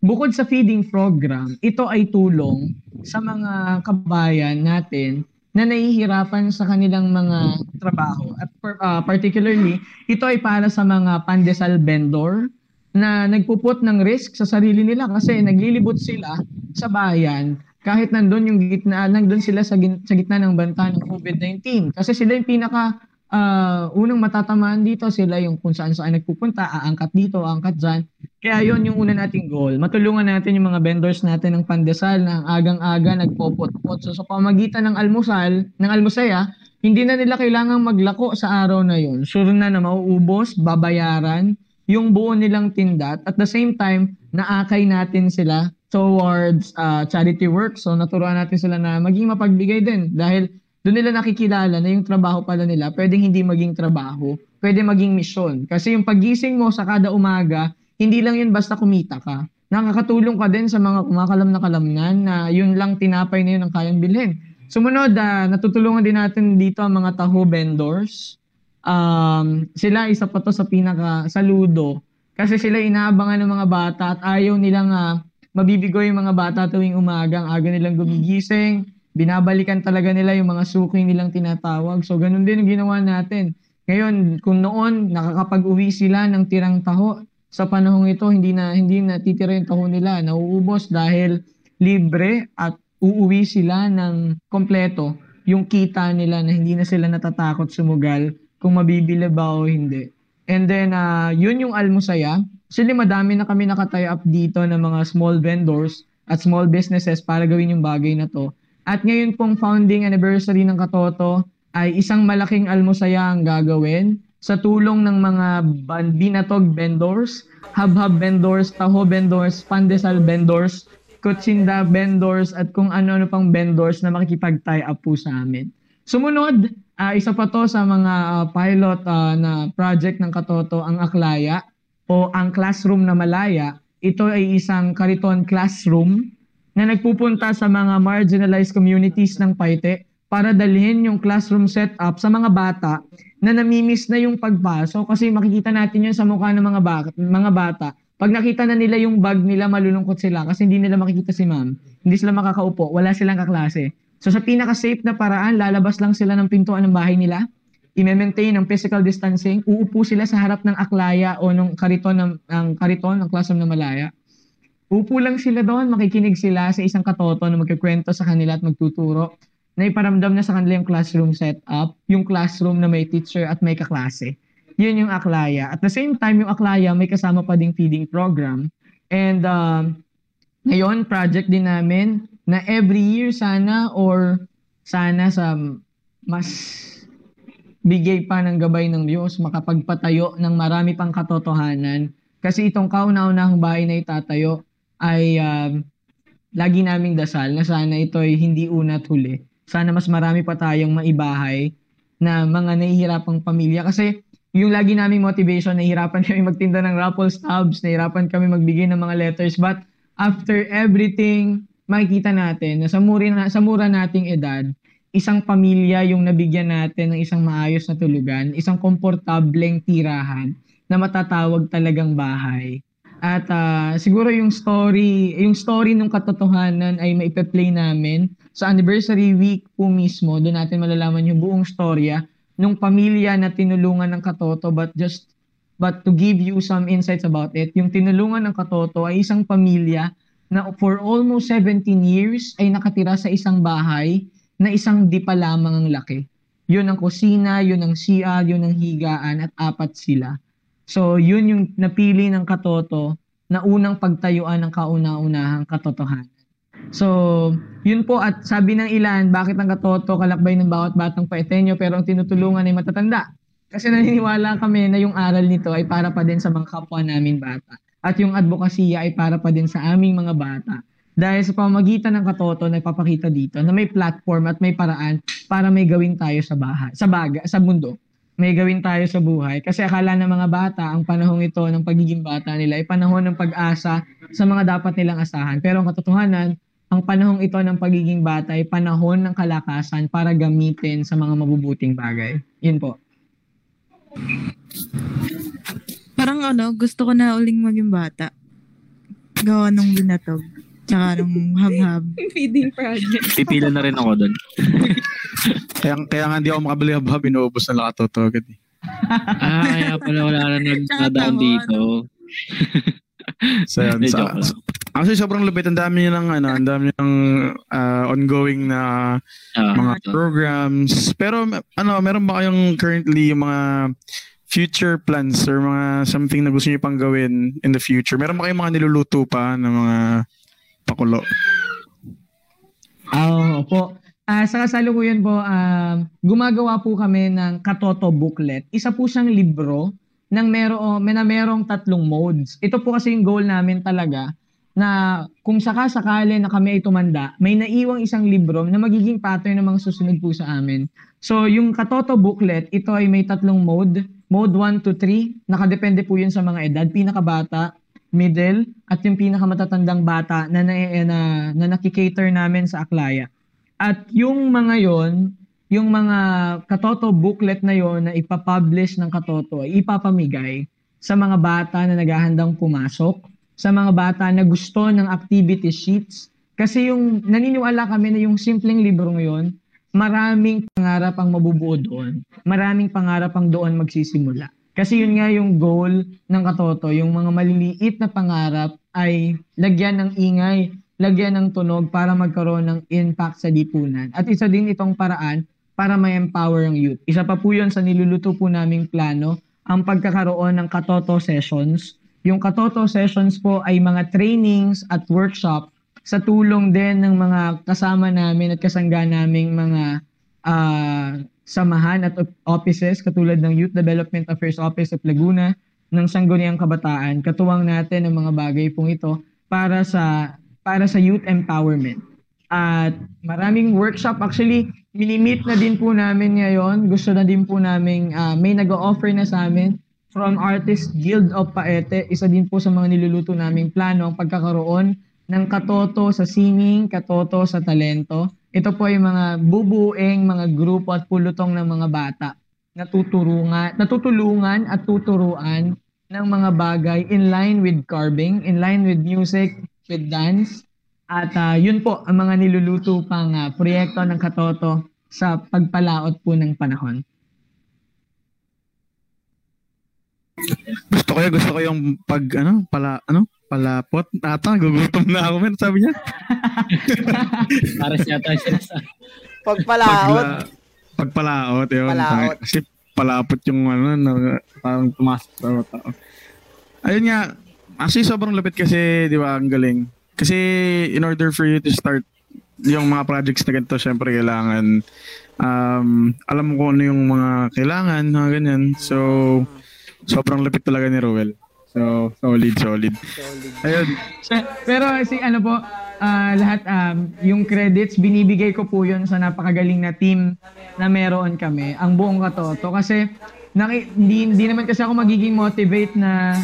bukod sa feeding program, ito ay tulong sa mga kabayan natin na nahihirapan sa kanilang mga trabaho. At uh, particularly, ito ay para sa mga pandesal vendor na nagpuput ng risk sa sarili nila kasi naglilibot sila sa bayan kahit nandun yung gitna, nandun sila sa, sa gitna ng banta ng COVID-19. Kasi sila yung pinaka uh, unang matatamaan dito sila yung kung saan saan nagpupunta, aangkat dito, aangkat dyan. Kaya yon yung una nating goal. Matulungan natin yung mga vendors natin ng pandesal na agang-aga nagpopot-pot. So sa pamagitan ng almusal, ng almusaya, hindi na nila kailangang maglako sa araw na yon. Sure na na mauubos, babayaran yung buo nilang tindat. At the same time, naakay natin sila towards uh, charity work. So naturuan natin sila na maging mapagbigay din dahil doon nila nakikilala na yung trabaho pala nila pwedeng hindi maging trabaho, pwede maging misyon. Kasi yung pagising mo sa kada umaga, hindi lang yun basta kumita ka. Nakakatulong ka din sa mga kumakalam na kalamnan na yun lang tinapay na yun ang kayang bilhin. Sumunod, uh, natutulungan din natin dito ang mga taho vendors. Um, sila isa pa to sa pinaka saludo kasi sila inaabangan ng mga bata at ayaw nilang uh, mabibigo yung mga bata tuwing umaga. Ang aga nilang gumigising, binabalikan talaga nila yung mga suki nilang tinatawag. So, ganun din ang ginawa natin. Ngayon, kung noon nakakapag-uwi sila ng tirang taho, sa panahong ito hindi na hindi na titira yung taho nila, nauubos dahil libre at uuwi sila ng kompleto yung kita nila na hindi na sila natatakot sumugal kung mabibili ba o hindi. And then, uh, yun yung almusaya. Actually, madami na kami nakatay up dito ng mga small vendors at small businesses para gawin yung bagay na to. At ngayon pong founding anniversary ng Katoto ay isang malaking almusaya ang gagawin sa tulong ng mga binatog vendors, hub-hub vendors, taho vendors, pandesal vendors, kutsinda vendors, at kung ano-ano pang vendors na makikipag-tie up po sa amin. Sumunod, uh, isa pa to sa mga uh, pilot uh, na project ng Katoto, ang Aklaya o ang Classroom na Malaya. Ito ay isang kariton classroom na nagpupunta sa mga marginalized communities ng Paite para dalhin yung classroom setup sa mga bata na namimiss na yung pagpasok kasi makikita natin yun sa mukha ng mga bata, mga bata. Pag nakita na nila yung bag nila, malulungkot sila kasi hindi nila makikita si ma'am. Hindi sila makakaupo, wala silang kaklase. So sa pinaka-safe na paraan, lalabas lang sila ng pintuan ng bahay nila, i-maintain ang physical distancing, uupo sila sa harap ng aklaya o ng kariton ng, ng kariton ng classroom ng malaya Upo lang sila doon, makikinig sila sa isang katoto na magkikwento sa kanila at magtuturo na iparamdam na sa kanila yung classroom setup, yung classroom na may teacher at may kaklase. Yun yung aklaya. At the same time, yung aklaya may kasama pa ding feeding program. And uh, ngayon, project din namin na every year sana or sana sa mas bigay pa ng gabay ng Diyos, makapagpatayo ng marami pang katotohanan. Kasi itong kauna-unahang bahay na itatayo, ay um, lagi naming dasal na sana ito ay hindi una at huli. Sana mas marami pa tayong maibahay na mga nahihirapang pamilya. Kasi yung lagi naming motivation, nahihirapan kami magtinda ng raffle stubs, nahihirapan kami magbigay ng mga letters. But after everything, makikita natin na sa mura, na, sa mura nating edad, isang pamilya yung nabigyan natin ng isang maayos na tulugan, isang komportableng tirahan na matatawag talagang bahay. At uh, siguro yung story, yung story ng katotohanan ay maipe-play namin sa anniversary week po mismo. Doon natin malalaman yung buong storya ng pamilya na tinulungan ng katoto but just but to give you some insights about it, yung tinulungan ng katoto ay isang pamilya na for almost 17 years ay nakatira sa isang bahay na isang di pa lamang ang laki. Yun ang kusina, yun ang CR, yun ang higaan at apat sila. So, yun yung napili ng katoto na unang pagtayuan ng kauna-unahang katotohanan. So, yun po at sabi ng ilan, bakit ang katoto kalakbay ng bawat batang paetenyo pero ang tinutulungan ay matatanda? Kasi naniniwala kami na yung aral nito ay para pa din sa mga kapwa namin bata. At yung advokasya ay para pa din sa aming mga bata. Dahil sa pamamagitan ng katoto na ipapakita dito na may platform at may paraan para may gawin tayo sa bahay, sa baga, sa mundo. May gawin tayo sa buhay. Kasi akala ng mga bata, ang panahong ito ng pagiging bata nila ay panahon ng pag-asa sa mga dapat nilang asahan. Pero ang katotohanan, ang panahong ito ng pagiging bata ay panahon ng kalakasan para gamitin sa mga mabubuting bagay. Yun po. Parang ano, gusto ko na uling maging bata. Gawa nung binatog. Tsaka nung hab-hab. Feeding project. Pipila na rin ako doon. Kaya, kaya nga hindi ako makabali hab-hab, inuubos na lakatoto agad eh. ah, kaya pala wala na nagdadaan dito. So, yun, sa, actually, sobrang lupit. Ang dami nilang, ano, ang dami nilang ah, ongoing na Ah, mga programs. Pero, ano, meron ba kayong currently yung mga future plans or mga something na gusto niyo pang gawin in the future? Meron ba kayong mga niluluto pa na mga pakulo? Ah, opo. Ah, sa kasalukuyan po, um, gumagawa po kami ng Katoto booklet. Isa po siyang libro ng mero, may na merong tatlong modes. Ito po kasi yung goal namin talaga na kung sakasakali na kami ay tumanda, may naiwang isang libro na magiging pattern ng mga susunod po sa amin. So, yung Katoto booklet, ito ay may tatlong mode. Mode 1 to 3, nakadepende po yun sa mga edad. Pinakabata, middle, at yung pinakamatatandang bata na, na, na, na nakikater namin sa Aklaya. At yung mga yon, yung mga Katoto booklet na yon na ipapublish ng Katoto ay ipapamigay sa mga bata na naghahandang pumasok, sa mga bata na gusto ng activity sheets. Kasi yung naniniwala kami na yung simpleng libro ngayon, maraming pangarap ang mabubuo doon. Maraming pangarap ang doon magsisimula. Kasi yun nga yung goal ng Katoto, yung mga maliliit na pangarap ay lagyan ng ingay, lagyan ng tunog para magkaroon ng impact sa lipunan. At isa din itong paraan para ma-empower ang youth. Isa pa po yun sa niluluto po naming plano, ang pagkakaroon ng Katoto sessions. Yung Katoto sessions po ay mga trainings at workshop sa tulong din ng mga kasama namin at kasangga naming mga ah, samahan at offices katulad ng Youth Development Affairs Office of Laguna, ng Sangguniang Kabataan. Katuwang natin ang mga bagay pong ito para sa para sa youth empowerment. At maraming workshop actually minimit na din po namin ngayon. Gusto na din po namin may nag-offer na sa amin from Artist Guild of Paete. Isa din po sa mga niluluto naming plano ang pagkakaroon ng katoto sa singing, katoto sa talento. Ito po ay mga bubuing mga grupo at pulutong ng mga bata natutulungan, natutulungan at tuturuan ng mga bagay in line with carving, in line with music, with dance. At ah, yun po ang mga niluluto pang ah, proyekto ng Katoto sa pagpalaot po ng panahon. Gusto ko yun, gusto ko yung pag, ano, pala, ano, palapot. Ata, gugutom na ako. Ano sabi niya? Para siya tayo siya sa... Pagpalaot. Pagla, pagpalaot, yun. Palaot. Kasi palapot yung ano, na, parang tumasok sa tao. Ayun nga, actually sobrang lupit kasi, di ba, ang galing. Kasi in order for you to start yung mga projects na ganito, syempre kailangan um, alam kung ano yung mga kailangan, mga ganyan. So, sobrang lupit talaga ni Ruel. So, solid, solid. Ayun. Pero si ano po, ah, lahat um, yung credits binibigay ko po 'yon sa napakagaling na team na meron kami, ang buong katoto kasi hindi, hindi naman kasi ako magiging motivate na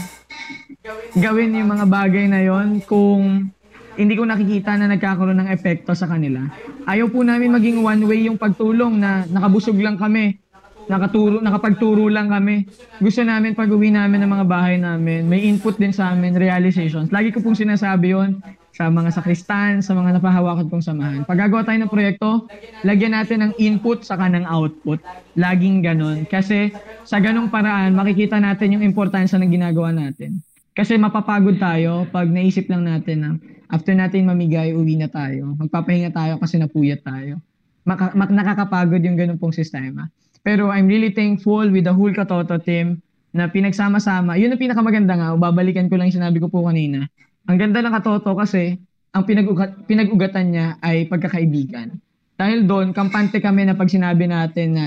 gawin yung mga bagay na yon kung hindi ko nakikita na nagkakaroon ng epekto sa kanila. Ayaw po namin maging one way yung pagtulong na nakabusog lang kami, nakaturo, nakapagturo lang kami. Gusto namin pag uwi namin ng mga bahay namin, may input din sa amin, realizations. Lagi ko pong sinasabi yon sa mga sakristan, sa mga napahawakan pong samahan. Pag gagawa tayo ng proyekto, lagyan natin ng input sa kanang output. Laging ganon. Kasi sa ganong paraan, makikita natin yung importansya ng ginagawa natin. Kasi mapapagod tayo pag naisip lang natin na after natin mamigay, uwi na tayo. Magpapahinga tayo kasi napuyat tayo. Maka, mak- nakakapagod yung ganun pong sistema. Pero I'm really thankful with the whole Katoto team na pinagsama-sama. Yun ang pinakamaganda nga, babalikan ko lang sinabi ko po kanina. Ang ganda ng katoto kasi ang pinag-ugat, pinag-ugatan niya ay pagkakaibigan. Dahil doon, kampante kami na pag sinabi natin na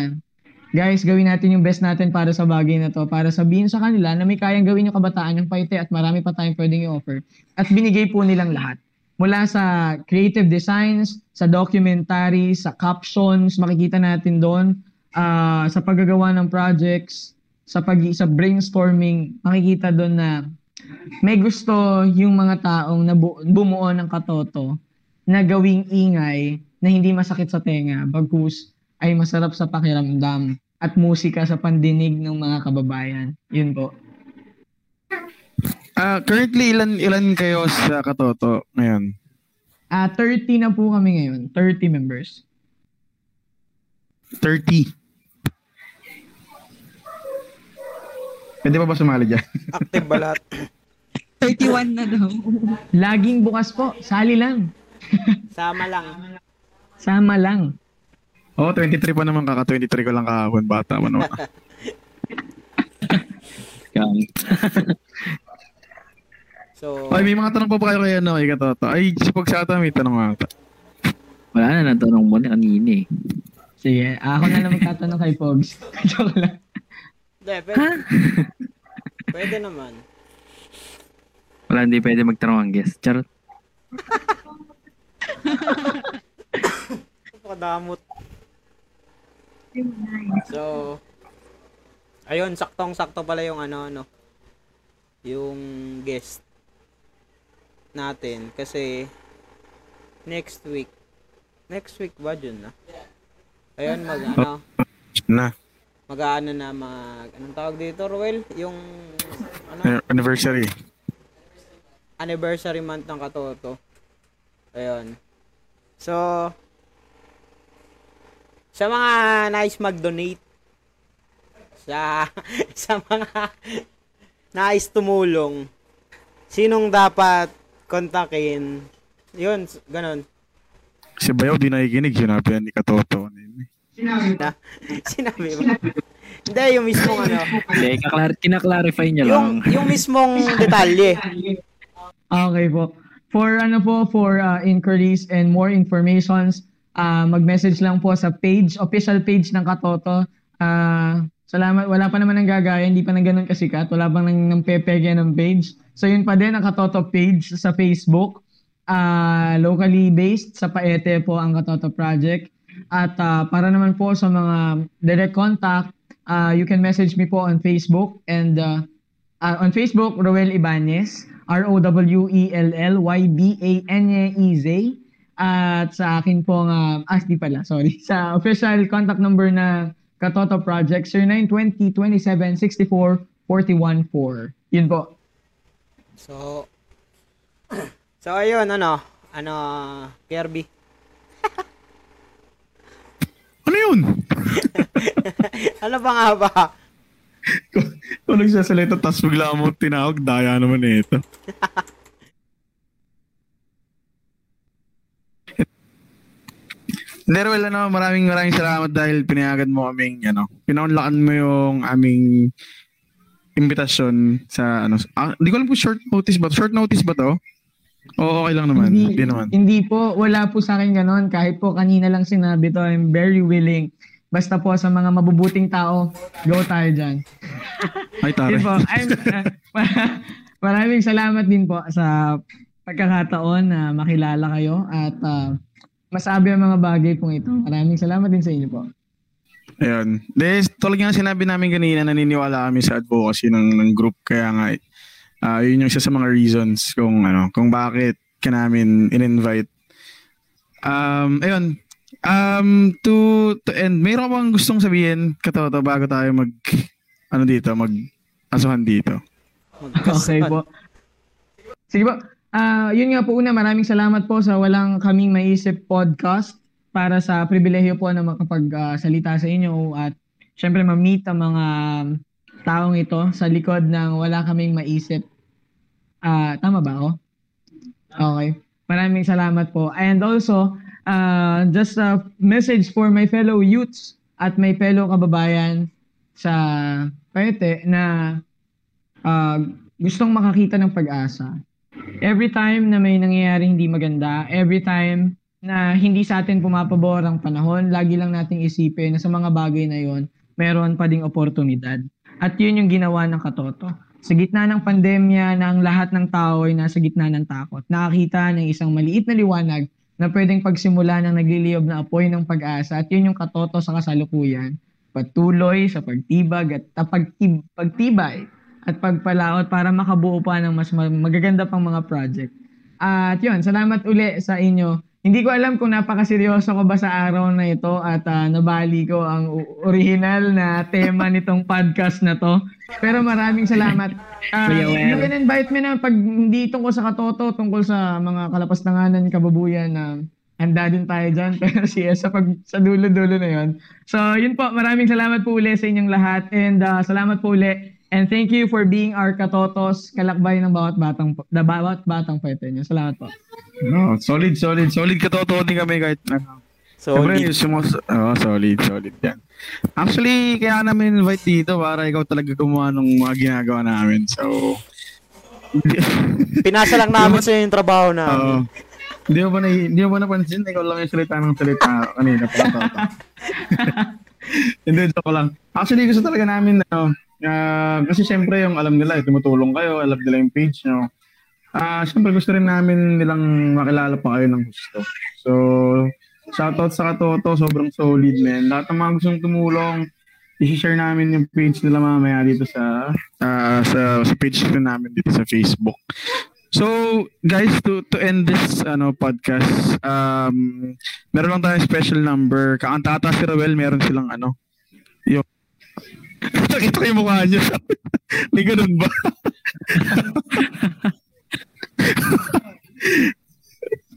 guys, gawin natin yung best natin para sa bagay na to, para sabihin sa kanila na may kayang gawin yung kabataan ng paite at marami pa tayong pwedeng i-offer. At binigay po nilang lahat. Mula sa creative designs, sa documentary, sa captions, makikita natin doon, uh, sa paggagawa ng projects, sa pag sa brainstorming, makikita doon na may gusto yung mga taong nabu- bumuo ng katoto na gawing ingay na hindi masakit sa tenga, bagus ay masarap sa pakiramdam at musika sa pandinig ng mga kababayan. Yun po. Ah, currently ilan ilan kayo sa katoto ngayon? Ah, 30 na po kami ngayon. 30 members. 30. Pwede pa ba sumali dyan? Active ba lahat? 31 na daw. Laging bukas po. Sali lang. Sama lang. Sama lang. Oo, oh, 23 pa naman kaka 23 ko lang kahapon bata mo naman. So, Ay, may mga tanong pa ba kayo kay ano, kay Katoto? Ay, si Pagsata may tanong ata. Wala na, natanong mo na kanina eh. Sige, ako na lang magtatanong kay Pogs. Joke lang. Hindi, pwede. pwede naman. Wala, hindi pwede magtanong ang guest. Charot. Napakadamot. So, ayun, saktong-sakto pala yung ano, ano, yung guest natin. Kasi, next week, next week ba dyan na? Ayun, mag, ano, Na, mag-ano na mag, anong tawag dito, Ruel? Yung, ano, an- anniversary. anniversary month ng Katoto. Ayun. So, sa mga nice mag-donate, sa, sa mga nice tumulong, sinong dapat kontakin? Yun, ganun. Si Bayaw di nakikinig, sinabi yan ni Katoto. Na, sinabi mo. Hindi, yung mismong ano, Hindi, kaklar- kinaklarify niya yung, lang. yung mismong detalye. Okay po. For ano po, for uh, inquiries and more informations, uh, mag-message lang po sa page, official page ng Katoto. Uh, salamat, wala pa naman ang gagaya, hindi pa na ganun kasikat, wala pa nang, nang pepege ng page. So yun pa din ang Katoto page sa Facebook. Uh, locally based sa Paete po ang Katoto Project. At uh, para naman po sa mga direct contact, uh, you can message me po on Facebook and uh, uh, on Facebook, Roel Ibanez, R-O-W-E-L-L-Y-B-A-N-E-Z. At sa akin po nga, ah, di pala, sorry. Sa official contact number na Katoto Project, 0920-27-64-41-4. Yun po. So, so ayun, ano, ano, Kirby. Ano yun? ano ba nga ba? Kung nagsasalita, tapos bigla mo tinawag, daya naman eh ito. Hindi, well, ano, maraming maraming salamat dahil pinayagan mo kaming, ano, pinaunlakan mo yung aming imbitasyon sa, ano, ah, hindi ko alam kung short notice ba, short notice ba to? Oo, okay lang naman. Hindi, naman. Hindi po, wala po sa akin ganon. Kahit po kanina lang sinabi to, I'm very willing. Basta po sa mga mabubuting tao, go tayo dyan. Ay, tare. Yun po. I'm, uh, maraming salamat din po sa pagkakataon na makilala kayo at uh, masabi ang mga bagay pong ito. Maraming salamat din sa inyo po. Ayun. Des, tulad nga sinabi namin kanina, naniniwala kami sa advocacy ng, ng group. Kaya nga, ah yun yung isa sa mga reasons kung ano, kung bakit ka namin in-invite. Um, ayun. Um, to, to end, mayroon bang gustong sabihin, Katoto, bago tayo mag, ano dito, mag asuhan dito? Okay po. Sige po. Ah, yun nga po una, maraming salamat po sa walang kaming maisip podcast para sa pribilehiyo po na makapagsalita sa inyo at syempre ma-meet ang mga taong ito sa likod ng wala kaming maisip. Ah, tama ba ako? Okay. Maraming salamat po. And also, uh, just a message for my fellow youths at my fellow kababayan. sa Pete na ah, gustong makakita ng pag-asa. Every time na may nangyayari hindi maganda, every time na hindi sa atin pumapabor ang panahon, lagi lang nating isipin na sa mga bagay na yon, meron pa ding oportunidad. At yun yung ginawa ng Katoto. Sa gitna ng pandemya na ang lahat ng tao ay nasa gitna ng takot, nakakita ng isang maliit na liwanag na pwedeng pagsimula ng nagliliyab na apoy ng pag-asa at yun yung Katoto sa kasalukuyan. Patuloy sa pagtibag at pagtib- pagtibay at pagpalaot para makabuo pa ng mas ma- magaganda pang mga project. At yun, salamat uli sa inyo. Hindi ko alam kung napakaseryoso ko ba sa araw na ito at ah, nabali ko ang original na tema nitong podcast na to. Pero maraming salamat. Wer. you can invite me na pag hindi tungkol sa katoto, tungkol sa mga kalapastanganan, kababuyan na handa din tayo dyan. Pero siya sa, pag, sa dulo-dulo na yon. So, yun po. Maraming salamat po uli sa inyong lahat. And ah, salamat po uli. And thank you for being our katotos, kalakbay ng bawat batang, na bawat batang pwede nyo. Salamat po. No, solid, solid. Solid katotoo din kami kahit ano. So, Siyempre, yung oh, solid, solid yan. Actually, kaya namin invite dito para ikaw talaga gumawa ng mga ginagawa namin. So, pinasa lang namin sa yung trabaho na. Oo. Hindi mo ba na, hindi mo ba napansin? Ikaw lang yung salita ng salita kanina. Hindi, joke lang. Actually, gusto talaga namin na, ah, kasi syempre yung alam nila, eh, tumutulong kayo, alam nila yung page nyo. Ah, syempre gusto rin namin nilang makilala pa kayo ng gusto. So, shoutout sa Katoto, sobrang solid, man. Lahat ng mga gustong tumulong, i-share namin yung page nila mamaya dito sa ah, sa sa page na namin dito sa Facebook. So, guys, to to end this ano podcast, um meron lang tayong special number. Kakanta ata si Roel, meron silang ano, yung Nakita ko yung mukha niya. May ganun ba?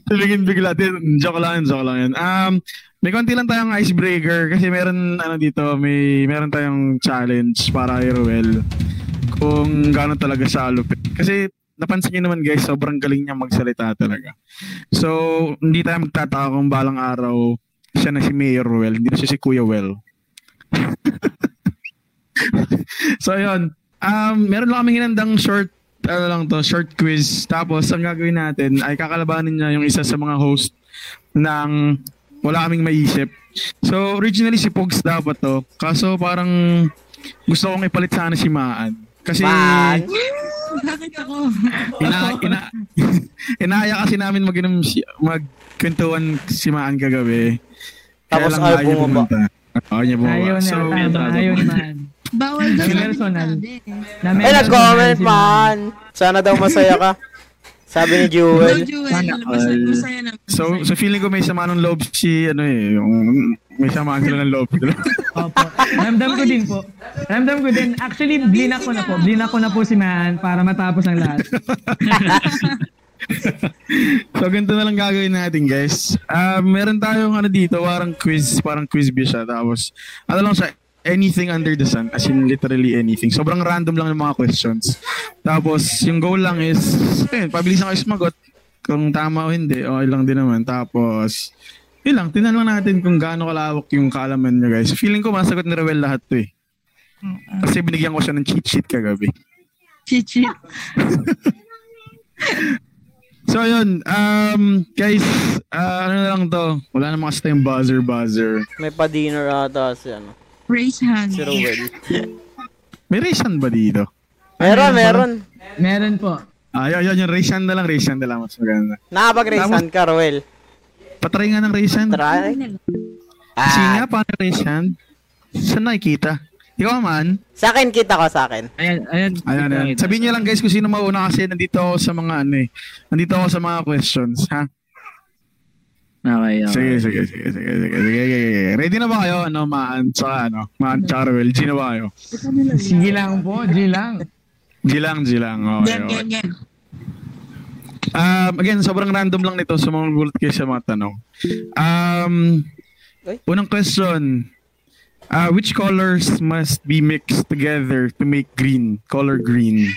Tumingin bigla. Di- Joke lang yun, joke lang yun. Um, may konti lang tayong icebreaker kasi meron ano dito, may meron tayong challenge para kay Ruel kung gaano talaga siya lupit. Kasi napansin niyo naman guys, sobrang galing niya magsalita talaga. So, hindi tayo magtataka kung balang araw siya na si Mayor Ruel, hindi na siya si Kuya Well. so, ayun. Um, meron lang kami hinandang short ano lang to, short quiz. Tapos, ang gagawin natin ay kakalabanin niya yung isa sa mga host ng wala kaming maisip. So, originally si Pogs dapat to. Kaso parang gusto kong ipalit sana si Maan. Kasi Man. Bakit ako? ina, ina, inaaya kasi namin mag-inom si, magkwentuhan si Maan kagabi. Tapos lang ayaw ayaw niya bumaba. pumunta. Ayaw niya bumaba. Ayaw na, So, tama, ayaw naman. Bawal daw Personal. Na Ay, meron nag-comment si- man. Sana daw masaya ka. Sabi ni Jewel. Hello, Jewel. Sana Masaya, all. masaya na. so, so feeling ko may sama ng loob si, ano eh, yung, may samaan sila ng loob. Opo. Ramdam ko din po. Ramdam ko din. Actually, blinak ko na po. Blinak ko na po si Man para matapos ang lahat. so, ganito na lang gagawin natin, guys. Ah, meron tayong ano dito, parang quiz, parang quiz bee siya. Tapos, ano lang siya, anything under the sun, as in literally anything. Sobrang random lang ng mga questions. Tapos, yung goal lang is, ayun, pabilisan kayo sumagot. Kung tama o hindi, okay lang din naman. Tapos, yun lang, tinanong natin kung gaano kalawak yung kaalaman nyo, guys. Feeling ko masagot ni Rowel lahat to eh. Kasi binigyan ko siya ng cheat sheet kagabi. Chichi. So yun, um, guys, ah, ano na lang to, wala namang kasi tayong buzzer buzzer. May pa-dinner ata si, ano, Raise hand. si Rowel. May raise hand ba dito? Meron, meron. Meron po. Ah, yun, yun, yung raise hand na lang, raise hand na lang, mas maganda. Nakapag-raise Tapos- hand ka, Rowel. Patry nga ng raise hand. Try. Sige Ah, nga, paano raise hand? Saan nakikita? Ikaw man. sa akin, kita ko sa akin. Ayan, ayan. Ayan, ayan. Sabihin niyo lang guys kung sino mauna kasi nandito ako sa mga ano eh. Nandito ako sa mga questions, ha? Okay, okay. Sige, sige, sige, sige, sige, sige, sige, sige. Ready na ba kayo? Ano, Maan, tsaka ano, Maan, Ruel. G na ba kayo? Sige lang po. G lang. G lang, G lang. Okay, Yan, okay. yan, yan. Um, again, sobrang random lang nito sa mga gulat kayo sa mga tanong. Um, unang question. Uh, which colors must be mixed together to make green? Color green.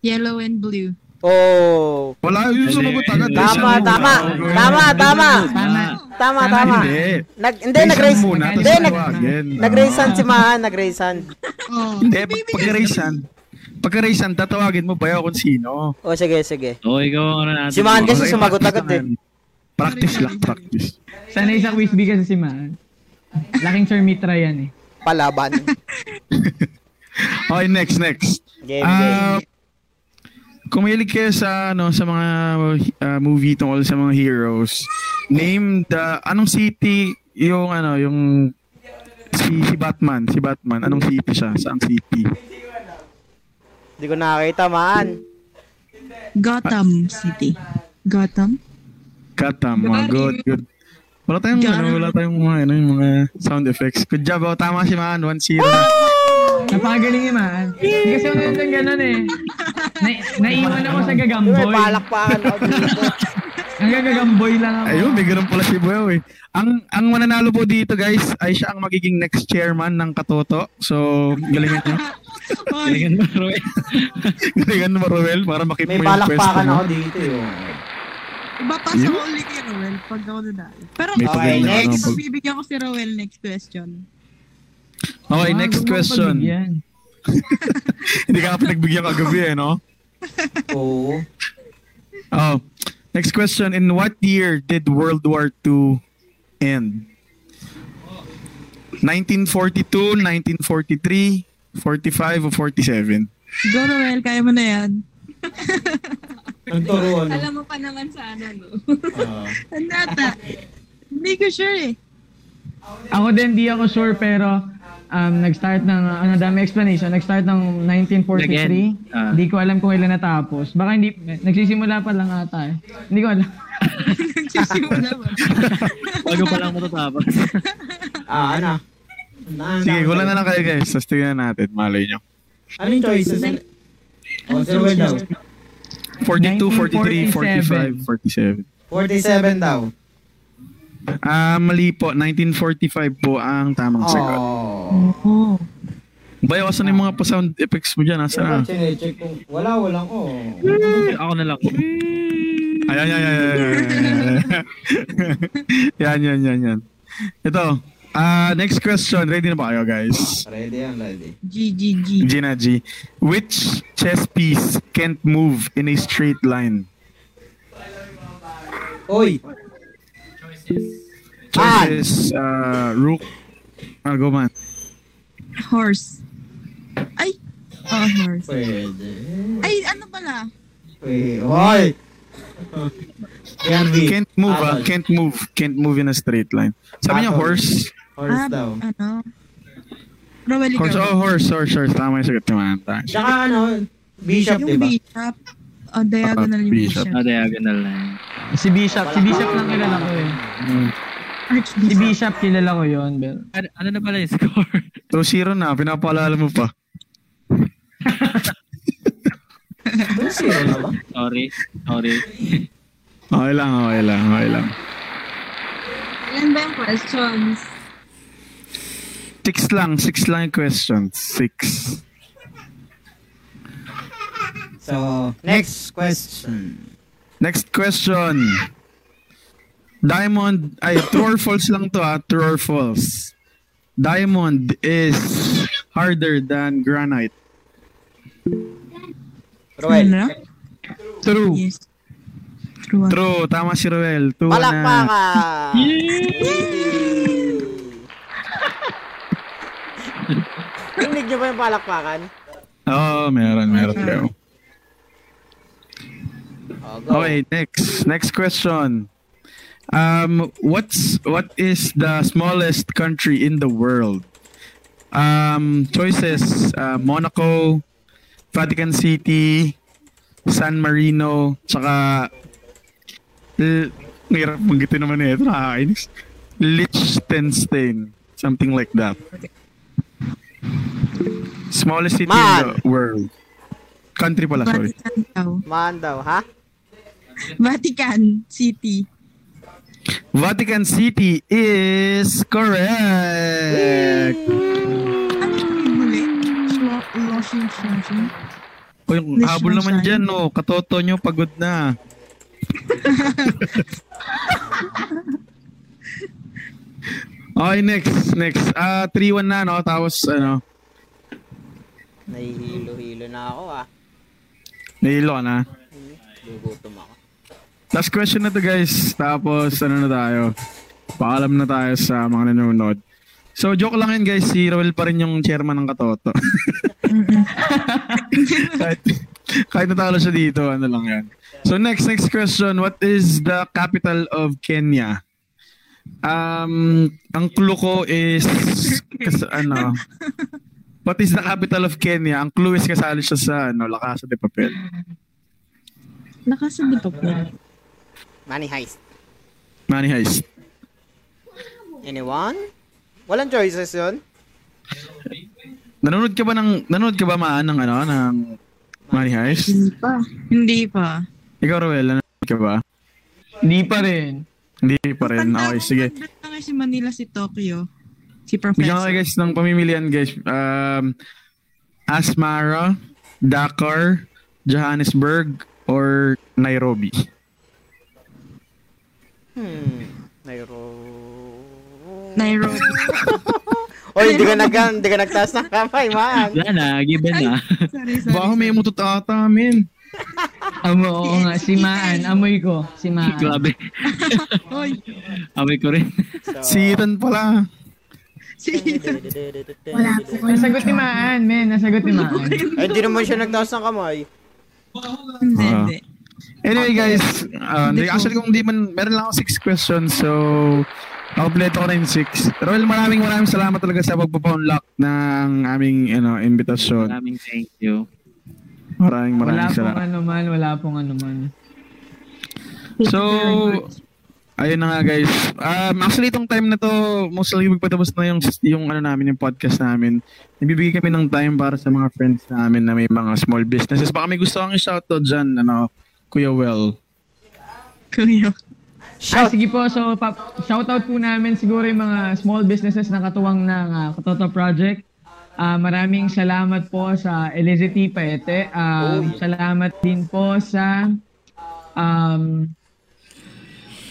Yellow and blue. Oh. Wala, yung sumagot agad. Tama, tama. Tama, tama. Tama. Tama, Tama, tama. Hindi. Nag, hindi, Raise nag-raise. Hindi, nag-raise hand si Mahan, nag-raise hand. Oh. Hindi, pag- pagka-raise hand, pagka-raise hand, tatawagin mo ba yun kung sino? O, sige, sige. Oo, ikaw ang ano natin. Si Mahan kasi sumagot practice agad eh. Practice lang, practice. Sanay sa quiz kasi si Maan. Laking Sir Mitra yan eh. Palaban. Okay, next, next. Game, Ah, game. Kung mahilig kayo sa ano sa mga ah, movie tungkol sa mga heroes, name the anong city yung ano yung si si Batman, si Batman, anong city siya? Saang city? Hindi ko nakakita, Mahan. Gotham City. Gotham? Gotham, mga good, good. Wala tayong ano, wala tayong mga ano, yung mga sound effects. Good job, oh. tama si Man, 1-0 na. Napakagaling ni Maan. Hindi kasi ako ganun eh. Na, naiwan ako sa May gagamboy. palakpakan ako. Ang gagagamboy lang ako. Ayun, may ganun pala si Buew eh. Ang ang mananalo po dito guys ay siya ang magiging next chairman ng Katoto. So, galingan niyo. Galingan mo, Roy. galingan mo, Roel, para makip May mo yung pwesto palakpakan mo. ako dito eh. Iba pa sa uli kay Roel pag ako nadali. Pero May Okay, next. ano, pag- bibigyan ko si Roel next question. Okay, Ah, next question. pagbigyan. Hindi ka pa nagbigyan kagabi eh, no? Oo. Oh. Next question. In what year did World War II end? 1942, 1943, 45, o 47? Go Roel, kaya mo na yan. Turuan. Alam mo pa naman sa ano, no? Ang data. Hindi ko sure eh. Ako din, di ako sure pero um, nag-start ng, ano dami explanation, nag-start ng 1943. Again, ah. Hindi ko alam kung kailan natapos. Baka hindi, nagsisimula pa lang ata eh. Hindi ko alam. Nagsisimula ba? Bago pa lang matatapos. Ah, ano? Sige, wala na lang kayo guys. Tapos tingnan natin. Malay nyo. Anong choices? Oh, daw. 42, 43, 45, 47. 47 daw. Ah, mali po. 1945 po ang tamang sagot. Oh. Bayo, asan yung mga pa-sound effects mo dyan? Asan na? Check kung wala, walang oh. Ako na lang. Ayan, yan, yan, yan, yan, yan. yan, yan, yan, yan. Ito. Ah, next question. Ready na ba kayo, guys? Ready yan, ready. G, G, G. Gina G. Which chess piece can't move in a straight line? Oy! Choices, uh, rook. Ah, go man. Horse. Ay! Oh, horse. Pwede. Ay, ano pala? Pwede. Hoy! Yan, B. Can't move, ah. Can't move. Can't move in a straight line. Sabi niya horse. Horse ah, daw. ano? Ikaw. Horse, oh, horse, horse, horse. Tama yung sagot naman. Tama. Tsaka ano, bishop, yung di ba? bishop. Oh, diagonal yung bishop. bishop. Ah, diagonal na yun. Si Bishop, si Bishop lang kilala ko eh. Si Archbishop. Bishop kilala ko yun. Pero, Ano, ano na pala yung score? 2-0 na. Pinapaalala mo pa. Zero na ba? Sorry. Sorry. Okay lang, okay lang, okay lang. Ilan ba yung questions? Six lang, six lang yung questions. Six. So, next question. Next question. Diamond, ay, true or false lang to ah. True or false? Diamond is harder than granite. Roel. Ano? True. Yes. True. True. Tama si Ruel. Two na. Palakpakan! Rinig niyo ba yung palakpakan? Oo, oh, meron, meron. Leo. Go. Okay, next. Next question. Um, what's what is the smallest country in the world? Um, choices: uh, Monaco, Vatican City, San Marino, tsaka L- hirap banggitin naman eh. Ito nakakainis. Liechtenstein. Something like that. Smallest city in Man. the world. Country pala, sorry. Man daw, ha? Vatican City. Vatican City is correct. Ano yung huli? O yung habol naman siya. dyan, no. Katoto nyo, pagod na. okay, next. Next. Ah, 3-1 na, no? Tapos, ano, Nahihilo-hilo na ako ah. nahilo ka na. Gugutom ako. Last question na to, guys. Tapos, ano na tayo? Paalam na tayo sa mga nanonood. So, joke lang yun, guys. Si Roel pa rin yung chairman ng Katoto. kahit, kahit natalo siya dito, ano lang yan. So, next, next question. What is the capital of Kenya? Um, ang clue ko is, kas, ano, what is the capital of Kenya? Ang clue is kasali siya sa, ano, La Casa de Papel. Nakasabi pa po. Money heist. Money Heist. Anyone? Walang choices yun? Nanonood ka ba ng nanonood ka ba maan ng ano ng Money Heist? Hindi pa. Hindi pa. Ikaw Roel, nanonood ka ba? Hindi pa rin. Hindi pa rin. Okay, sige. Tanda nga si Manila, si Tokyo. Si Bigyan ko Professor. guys ng pamimilian guys. Um, Asmara, Dakar, Johannesburg, or Nairobi. Hmm. Nairo... Nairobi. Oy, hindi ka nag hindi ka nagtaas ng kamay, man. Wala na, given na. sorry, sorry. Baka may mutot ata amin. Amo, oo nga. Si Maan. Amoy ko. Si Maan. Grabe. Oy, Amoy ko rin. So, Si Ethan pala. si Wala po. Nasagot ni Maan, men. Nasagot ni Maan. Ay, hindi naman siya nagtaas ng kamay. Hindi, Ah. hindi. Anyway guys, uh, Hindi actually kung di man, meron lang ako six questions. So, nakompleto ko na yung six. Roel, maraming maraming salamat talaga sa pagpapa-unlock ng aming you know, invitasyon. Maraming thank you. Maraming Wala maraming pong salamat. ano man. Wala pong ano man. So, ayun na nga guys. Um, actually, itong time na to, mostly magpatapos na yung, yung, ano namin, yung podcast namin. Nagbibigay kami ng time para sa mga friends namin na may mga small businesses. Baka may gusto kang i-shoutout dyan, ano, Kuya Well. Kuya. Ah, sige po. So, pa- shoutout po namin siguro yung mga small businesses na katuwang ng uh, Katoto Project. Ah, maraming salamat po sa Elizity Paete. Um, salamat din po sa um,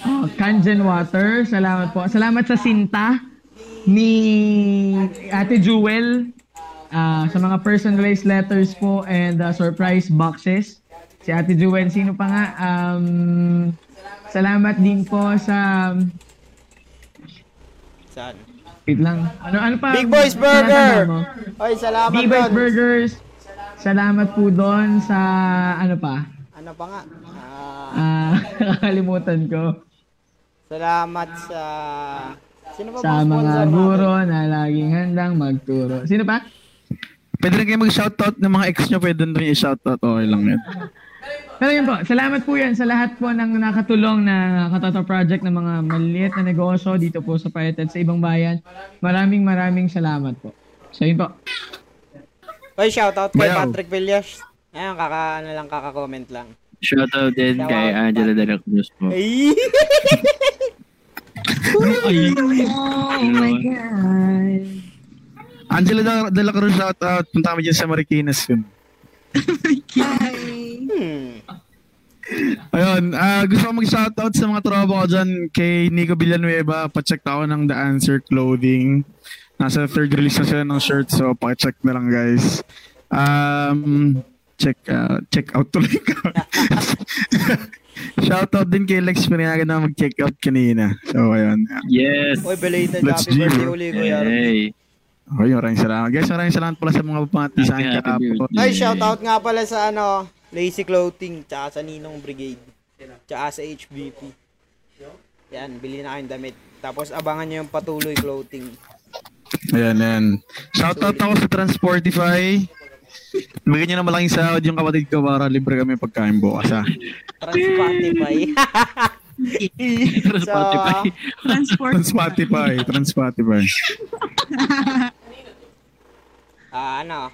oh, Kangen Water. Salamat po. Salamat sa Sinta ni Ate Jewel ah, sa mga personalized letters po and ah, surprise boxes. Si Ate Jewel, sino pa nga? Um, salamat din po sa Saan? Wait lang. Ano ano pa? Big Boys Burger! Oy, salamat Big Boys doon. Burgers. Salamat po doon sa ano pa? Ano pa nga? Ah, Ah, nakakalimutan ko. salamat sa... Sino ba Sa mga guro natin? na laging handang magturo. Sino pa? Pwede rin kayo mag-shoutout ng mga ex nyo, pwede rin i-shoutout. Okay lang yun. Pero yun po, salamat po yan sa lahat po ng nakatulong na Katoto Project ng mga maliliit na negosyo dito po sa Payated sa ibang bayan. Maraming maraming salamat po. So yun po. Oy, shoutout kay. Patrick Villas. Ayan, kaka, ano lang, kaka-comment lang. Shoutout din Shout kay out, Angela de la Cruz po. Ay! Ay, Oh my God. Angela de, la Cruz, shoutout. Punta kami dyan sa Marikina soon. Hmm. Ayun, ah gusto ko mag-shoutout sa mga tropa ko dyan kay Nico Villanueva. Pacheck ako ng The Answer Clothing. Nasa third release na sila ng shirt, so pacheck na lang guys. Um, check uh, check out tuloy ka. Shoutout din kay Lex Pinayagan na mag-check out kanina. So, ayun. yes! Oy, belated Let's happy birthday uli, Kuya. Hey! Okay, maraming salamat. Guys, maraming salamat pala sa mga pamati sa akin kahapon. Ay, shoutout nga pala sa ano, Lazy Clothing, tsaka sa Ninong Brigade, tsaka sa HBP. Yan, bili na kayong damit. Tapos abangan nyo yung patuloy clothing. Ayan, ayan. Shoutout ako sa Transportify. Bigyan nyo na malaking sahod yung kapatid ko para libre kami pagkain bukas ha. Transpatify. Pero Spotify. Transport. Transportify, Transportify. Ah, ano?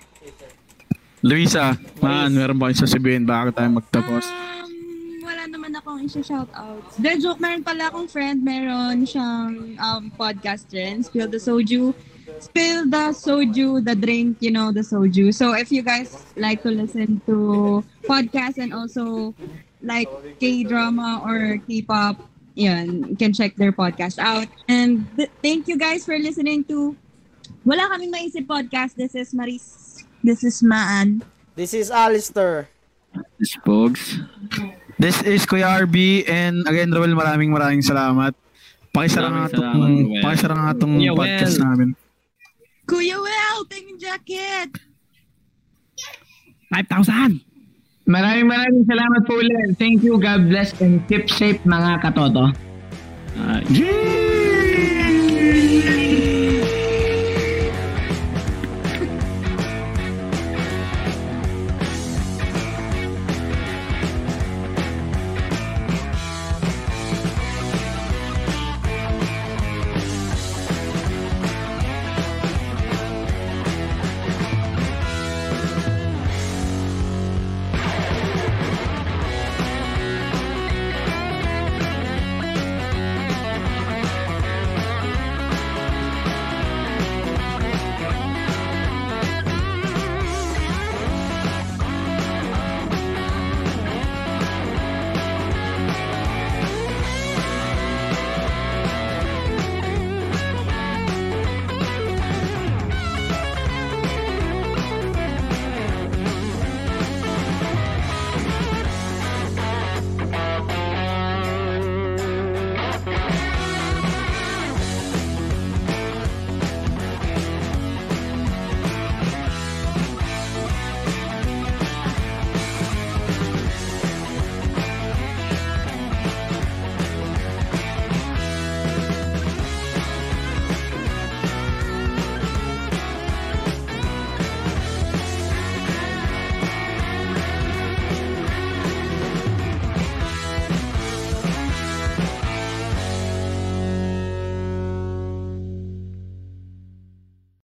Luisa, man, meron ba kayong sasabihin bago tayo magtapos? Um, wala naman akong isa-shoutout. De, joke, meron pala akong friend, meron siyang um, podcast rin, Spill the Soju. spill the soju, the drink, you know, the soju. So if you guys like to listen to podcasts and also like K-drama or K-pop, yun, you can check their podcast out. And th- thank you guys for listening to Wala Kaming Maisip Podcast. This is Maris. This is Maan. This is Alistair. Spogs. This is Kuya RB and again Roel maraming maraming salamat. Pakisara nga Maraming tong salamat, Roel. pakisara nga tong Kuya podcast Wel. namin. Kuya Well, pengin jacket. 5,000! Maraming maraming salamat po ulit. Thank you, God bless, and keep safe mga katoto. Ah,